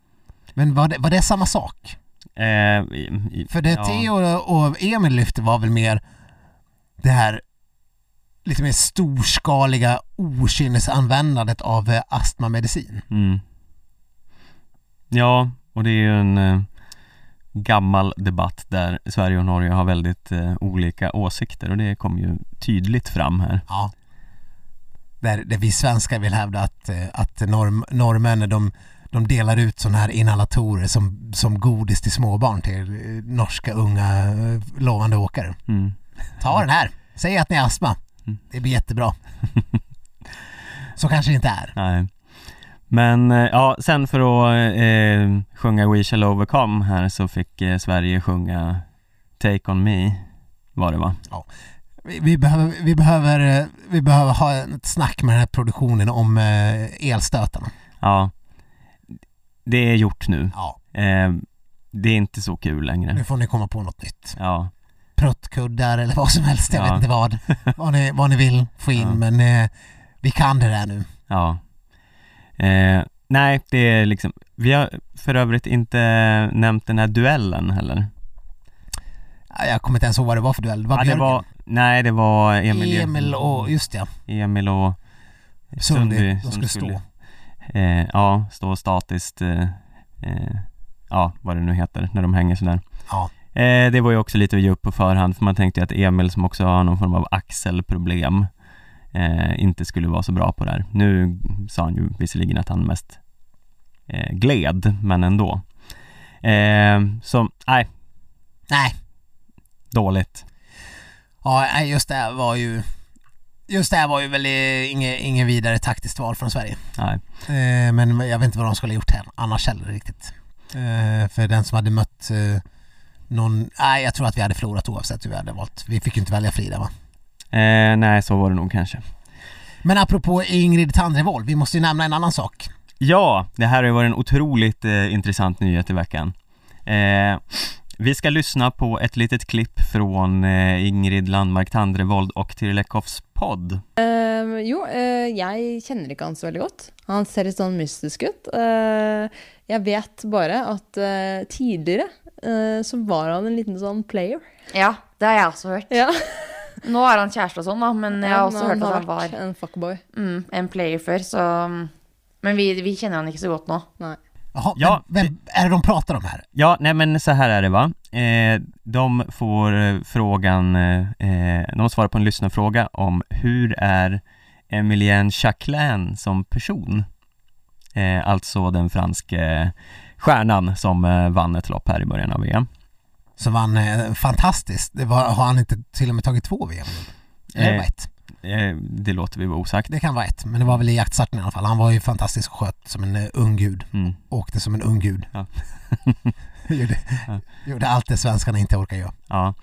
Men var det, var det samma sak? Eh, För det ja. Theo och Emil lyfte var väl mer det här lite mer storskaliga okynnesanvändandet av eh, astmamedicin. Mm. Ja, och det är ju en eh, gammal debatt där Sverige och Norge har väldigt eh, olika åsikter och det kom ju tydligt fram här. Ja. Där, där vi svenskar vill hävda att, eh, att norm, norrmännen de, de delar ut sådana här inhalatorer som, som godis till småbarn till eh, norska unga eh, lovande åkare. Mm. Ta den här, säg att ni har astma. Det blir jättebra. [laughs] Så kanske det inte är. Nej. Men eh, ja, sen för att eh, sjunga We shall overcome här så fick eh, Sverige sjunga Take on me var det va? Vi, vi, behöver, vi, behöver, eh, vi behöver ha ett snack med den här produktionen om eh, elstötarna. Ja. Det är gjort nu. Ja. Eh, det är inte så kul längre. Nu får ni komma på något nytt. Ja. Pruttkuddar eller vad som helst, jag Ja. vet inte vad. [laughs] Vad ni, vad ni vill få in Ja. men eh, vi kan det där nu. Ja. Eh, nej, det är liksom, vi har för övrigt inte nämnt den här duellen heller. Ja, Jag kommer inte ens ihåg vad det var för duell. Det var Ja, det var, nej det var Emil, Emil och, just det, Emil och Sundby, de som skulle stå. Eh, ja, stå statiskt, eh, eh, ja vad det nu heter, när de hänger sådär. Ja. Eh, det var ju också lite att ge upp på förhand för man tänkte ju att Emil som också har någon form av axelproblem eh, inte skulle vara så bra på det här. Nu sa han ju visserligen att han mest eh, gled, men ändå. Så, nej, Nej, dåligt. ja, just det var ju Just det här var ju väl inget, inget vidare taktiskt val från Sverige. Nej. Eh, men jag vet inte vad de skulle ha gjort här annars heller riktigt. Eh, för den som hade mött eh, någon, nej jag tror att vi hade förlorat oavsett hur vi hade valt. Vi fick ju inte välja Frida va? Eh, nej, så var det nog kanske. Men apropå Ingrid Tandrevold, vi måste ju nämna en annan sak. Ja, det här har ju varit en otroligt eh, intressant nyhet i veckan. Eh, vi ska lyssna på ett litet klipp från eh, Ingrid Landmark Tandrevold och Tiril Eckhoffs podd. Eh, jo, eh, jeg kjenner ikke han så veldig godt. Han ser sånn mystisk ut. Eh, jeg vet bare at eh, tidligere eh, så var han en liten sånn player. Ja, det har jeg også hørt. Ja. [laughs] Nå har han kjæreste og sånn, da, men jeg har Ja, også men hørt han var en fuckboy. mm, en player før, så Men vi, vi kjenner han ikke så godt nå. Nei. Jaha, Ja, vem, vem är det de pratar om här? Ja, nej men så här är det va. Eh, de får eh, frågan, eh, de svarar på en lyssnarfråga om hur är Emilien Jacquelin som person? Eh, alltså den franske stjärnan som eh, vann ett lopp här i början av VM. Som vann eh, fantastiskt. Var, har han inte till och med tagit två VM? Eller Eh, ett? Eh, det låter vi vara osagt. Det kan vara ett, men det var väl i jaktstarten i alla fall. Han var ju fantastisk och sköt som en uh, ung gud. Mm. Åkte som en ung gud. Ja. [laughs] gjorde, Ja. gjorde allt det svenskarna inte orkar göra. Ja,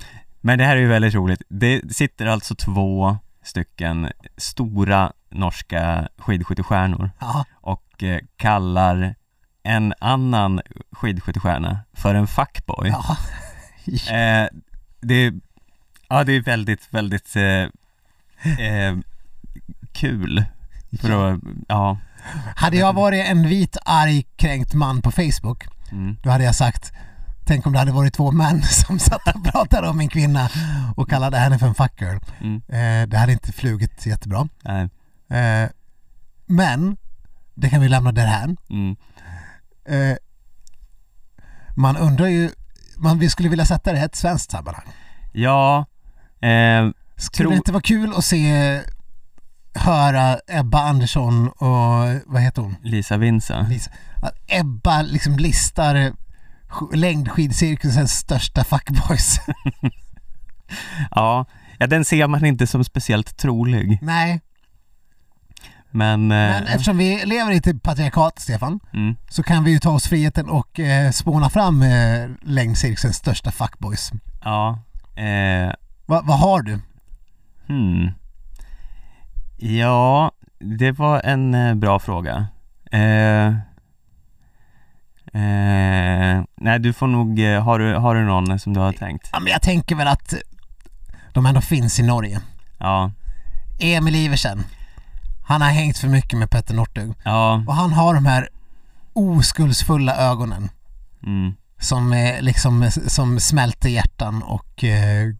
men det här är ju väldigt roligt. Det sitter alltså två stycken stora norska skidskyttestjärnor Ja. och eh, kallar en annan skidskyttestjärna för en fuckboy. Ja. Eh, det, är- ja, det är väldigt, väldigt eh, eh, kul. För att, ja. Hade jag varit en vit, arg, kränkt man på Facebook, Mm. då hade jag sagt Tänk om det hade varit två män [laughs] som satt och pratade om en kvinna och kallade henne för en fuckgirl. Mm. Eh, det hade inte flugit jättebra. Eh, men, det kan vi lämna därhän. Mm. Eh, man undrar ju, man vi skulle vilja sätta det i ett svenskt sammanhang. Ja, eh, Skulle det inte vara kul att se, höra Ebba Andersson och, vad heter hon? Lisa Vinsa. Lisa. Att Ebba liksom listar sk- längdskidcirkusens största fuckboys. [laughs] Ja, ja, den ser man inte som speciellt trolig. Nej, Men, eh, men eftersom vi lever i ett patriarkat, Stefan, mm, så kan vi ju ta oss friheten och eh, spåna fram eh, längdcirkusens största fuckboys. ja, eh, Va, vad har du? Hmm. Ja, det var en eh, bra fråga. Eh, eh, nej, du får nog, eh, har du, har du någon som du har tänkt? Ja, men jag tänker väl att de ändå finns i Norge. Ja, Emil Iversen, han har hängt för mycket med Petter Northug ja, och han har de här oskuldsfulla ögonen mm, som är liksom som smälter hjärtan och, eh,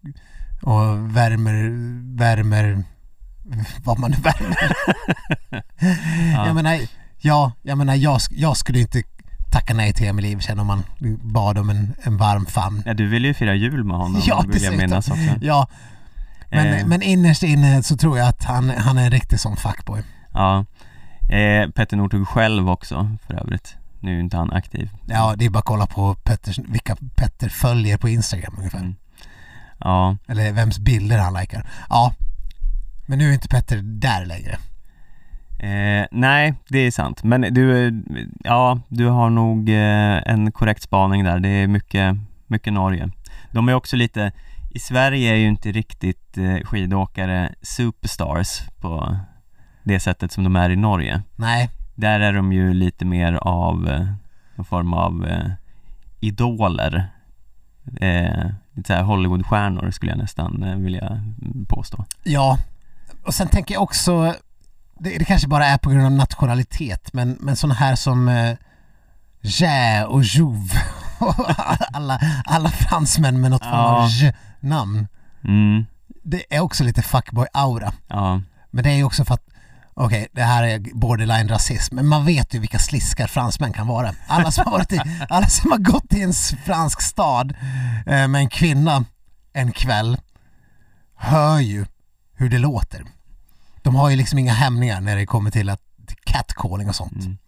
och värmer, värmer vad man nu väljer. Jag menar, ja, jag menar jag, jag skulle inte tacka nej till Emil Iversen om man bad om en, en varm famn. Ja, du ville ju fira jul med honom, Ja, vill jag minnas också. Ja, men, Eh. men innerst inne så tror jag att han, han är en riktig sån fuckboy. Ja. Eh, Petter Northug själv också för övrigt. Nu är inte han aktiv. Ja, det är bara att kolla på Petters, vilka Petter följer på Instagram ungefär. Mm. Ja, Eller vems bilder han likar. Ja, men nu är inte Petter där längre. eh, nej det är sant. Men du, ja, du har nog eh, en korrekt spaning där. Det är mycket, mycket Norge. De är också lite, i Sverige är ju inte riktigt eh, skidåkare superstars på det sättet som de är i Norge. Nej, Där är de ju lite mer av eh, någon form av idoler. Eh, lite såhär Hollywoodstjärnor skulle jag nästan eh, vilja påstå. ja. Och sen tänker jag också, det, det kanske bara är på grund av nationalitet, men, men sådana här som eh, Jä och Jouve [laughs] och alla, alla fransmän med något form Ja. av J-namn. Mm, Det är också lite fuckboy-aura. ja, Men det är ju också för att Okej, det här är borderline rasism, men man vet ju vilka sliskar fransmän kan vara. Alla som har, varit i, [laughs] alla som har gått i en fransk stad eh, med en kvinna en kväll hör ju hur det låter. De har ju liksom inga hämningar när det kommer till, att, catcalling och sånt. mm.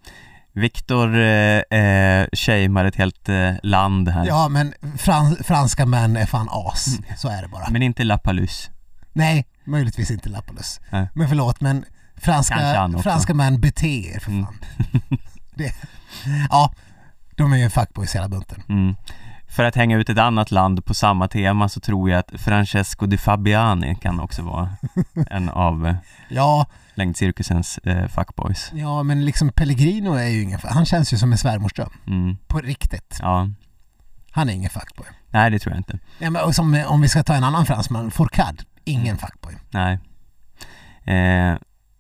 Viktor eh, eh, shamear ett helt eh, land här. Ja, men fran, franska män är fan as. Så är det bara. Men inte La Palus. Nej, möjligtvis inte Lapalus. Nej. Men förlåt, men franska, franska män beter er för Mm. fan. [laughs] det, ja, de är ju fuckboys hela bunten. Mm. För att hänga ut ett annat land på samma tema så tror jag att Francesco Di Fabiani kan också vara [laughs] en av eh, Ja, längdcirkusens eh, fuckboys. ja, men liksom Pellegrino är ju ingen Han känns ju som en svärmorsdröm. Mm. På riktigt. Ja, Han är ingen fuckboy. nej det tror jag inte. Ja, men som, om vi ska ta en annan fransman, Fourcade. Ingen Mm. fuckboy. Nej. Eh,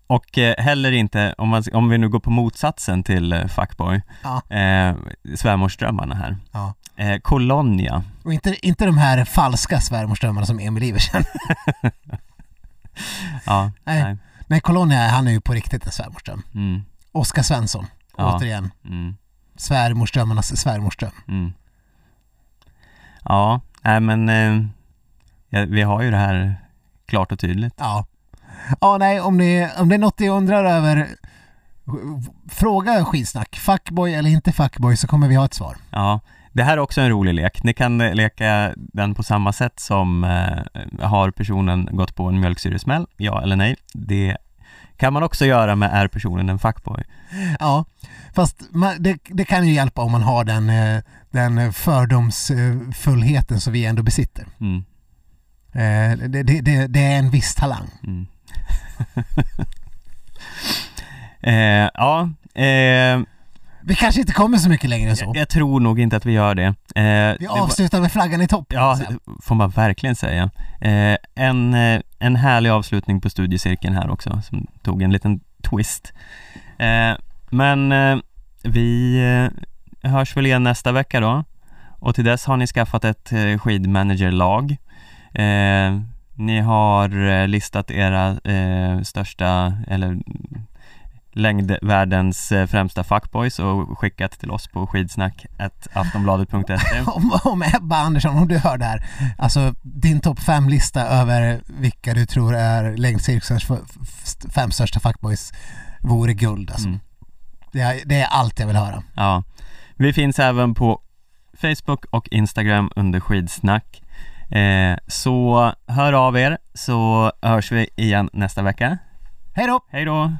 och eh, heller inte, om, man, om vi nu går på motsatsen till eh, fuckboy, Ja. eh, svärmorsdrömmarna här. Ja. Eh, Colonia. Och inte, inte de här falska svärmorsdrömmarna som Emil Iversen. [laughs] [laughs] Ja, Nej. nej. Nej, Colonia, han är ju på riktigt en svärmorsdröm. Mm, Oskar Svensson, Ja. återigen. mm, Svärmorsdrömmarnas svärmorsdröm. mm. Ja, nej men eh, vi har ju det här klart och tydligt. Ja. Ja, nej, om det, om det är något ni undrar över, fråga skidsnack. Fuckboy eller inte fuckboy så kommer vi ha ett svar. Ja, det här är också en rolig lek. Ni kan eh, leka den på samma sätt som eh, har personen gått på en mjölksyresmäll, ja eller nej. Det kan man också göra med är personen en fuckboy. Ja, fast man, det, det kan ju hjälpa om man har den, eh, den fördomsfullheten som vi ändå besitter. Mm, Eh, Det, det, det, det är en viss talang. mm. [laughs] eh, ja, eh, Vi kanske inte kommer så mycket längre än så. jag, jag tror nog inte att vi gör det. Eh, Vi det var- avslutar med flaggan i topp. Ja, sen. får man verkligen säga. Eh, en, eh, en härlig avslutning på studiecirkeln här också, som tog en liten twist. Eh, men eh, vi eh, hörs väl igen nästa vecka då. Och till dess har ni skaffat ett skidmanagerlag. Ni har eh, listat era eh, största, eller längdvärldens eh, främsta fuckboys och skickat till oss på skidsnack.aftonbladet.se [laughs] Om, om Ebba Andersson, om du hör det här. Alltså din topp fem-lista över vilka du tror är längdcirkusens fem största fuckboys vore guld alltså. Mm. Det, är, det är allt jag vill höra. Ja, vi finns även på Facebook och Instagram under skidsnack. Eh, så hör av er så hörs vi igen nästa vecka. Hej då! Hej då!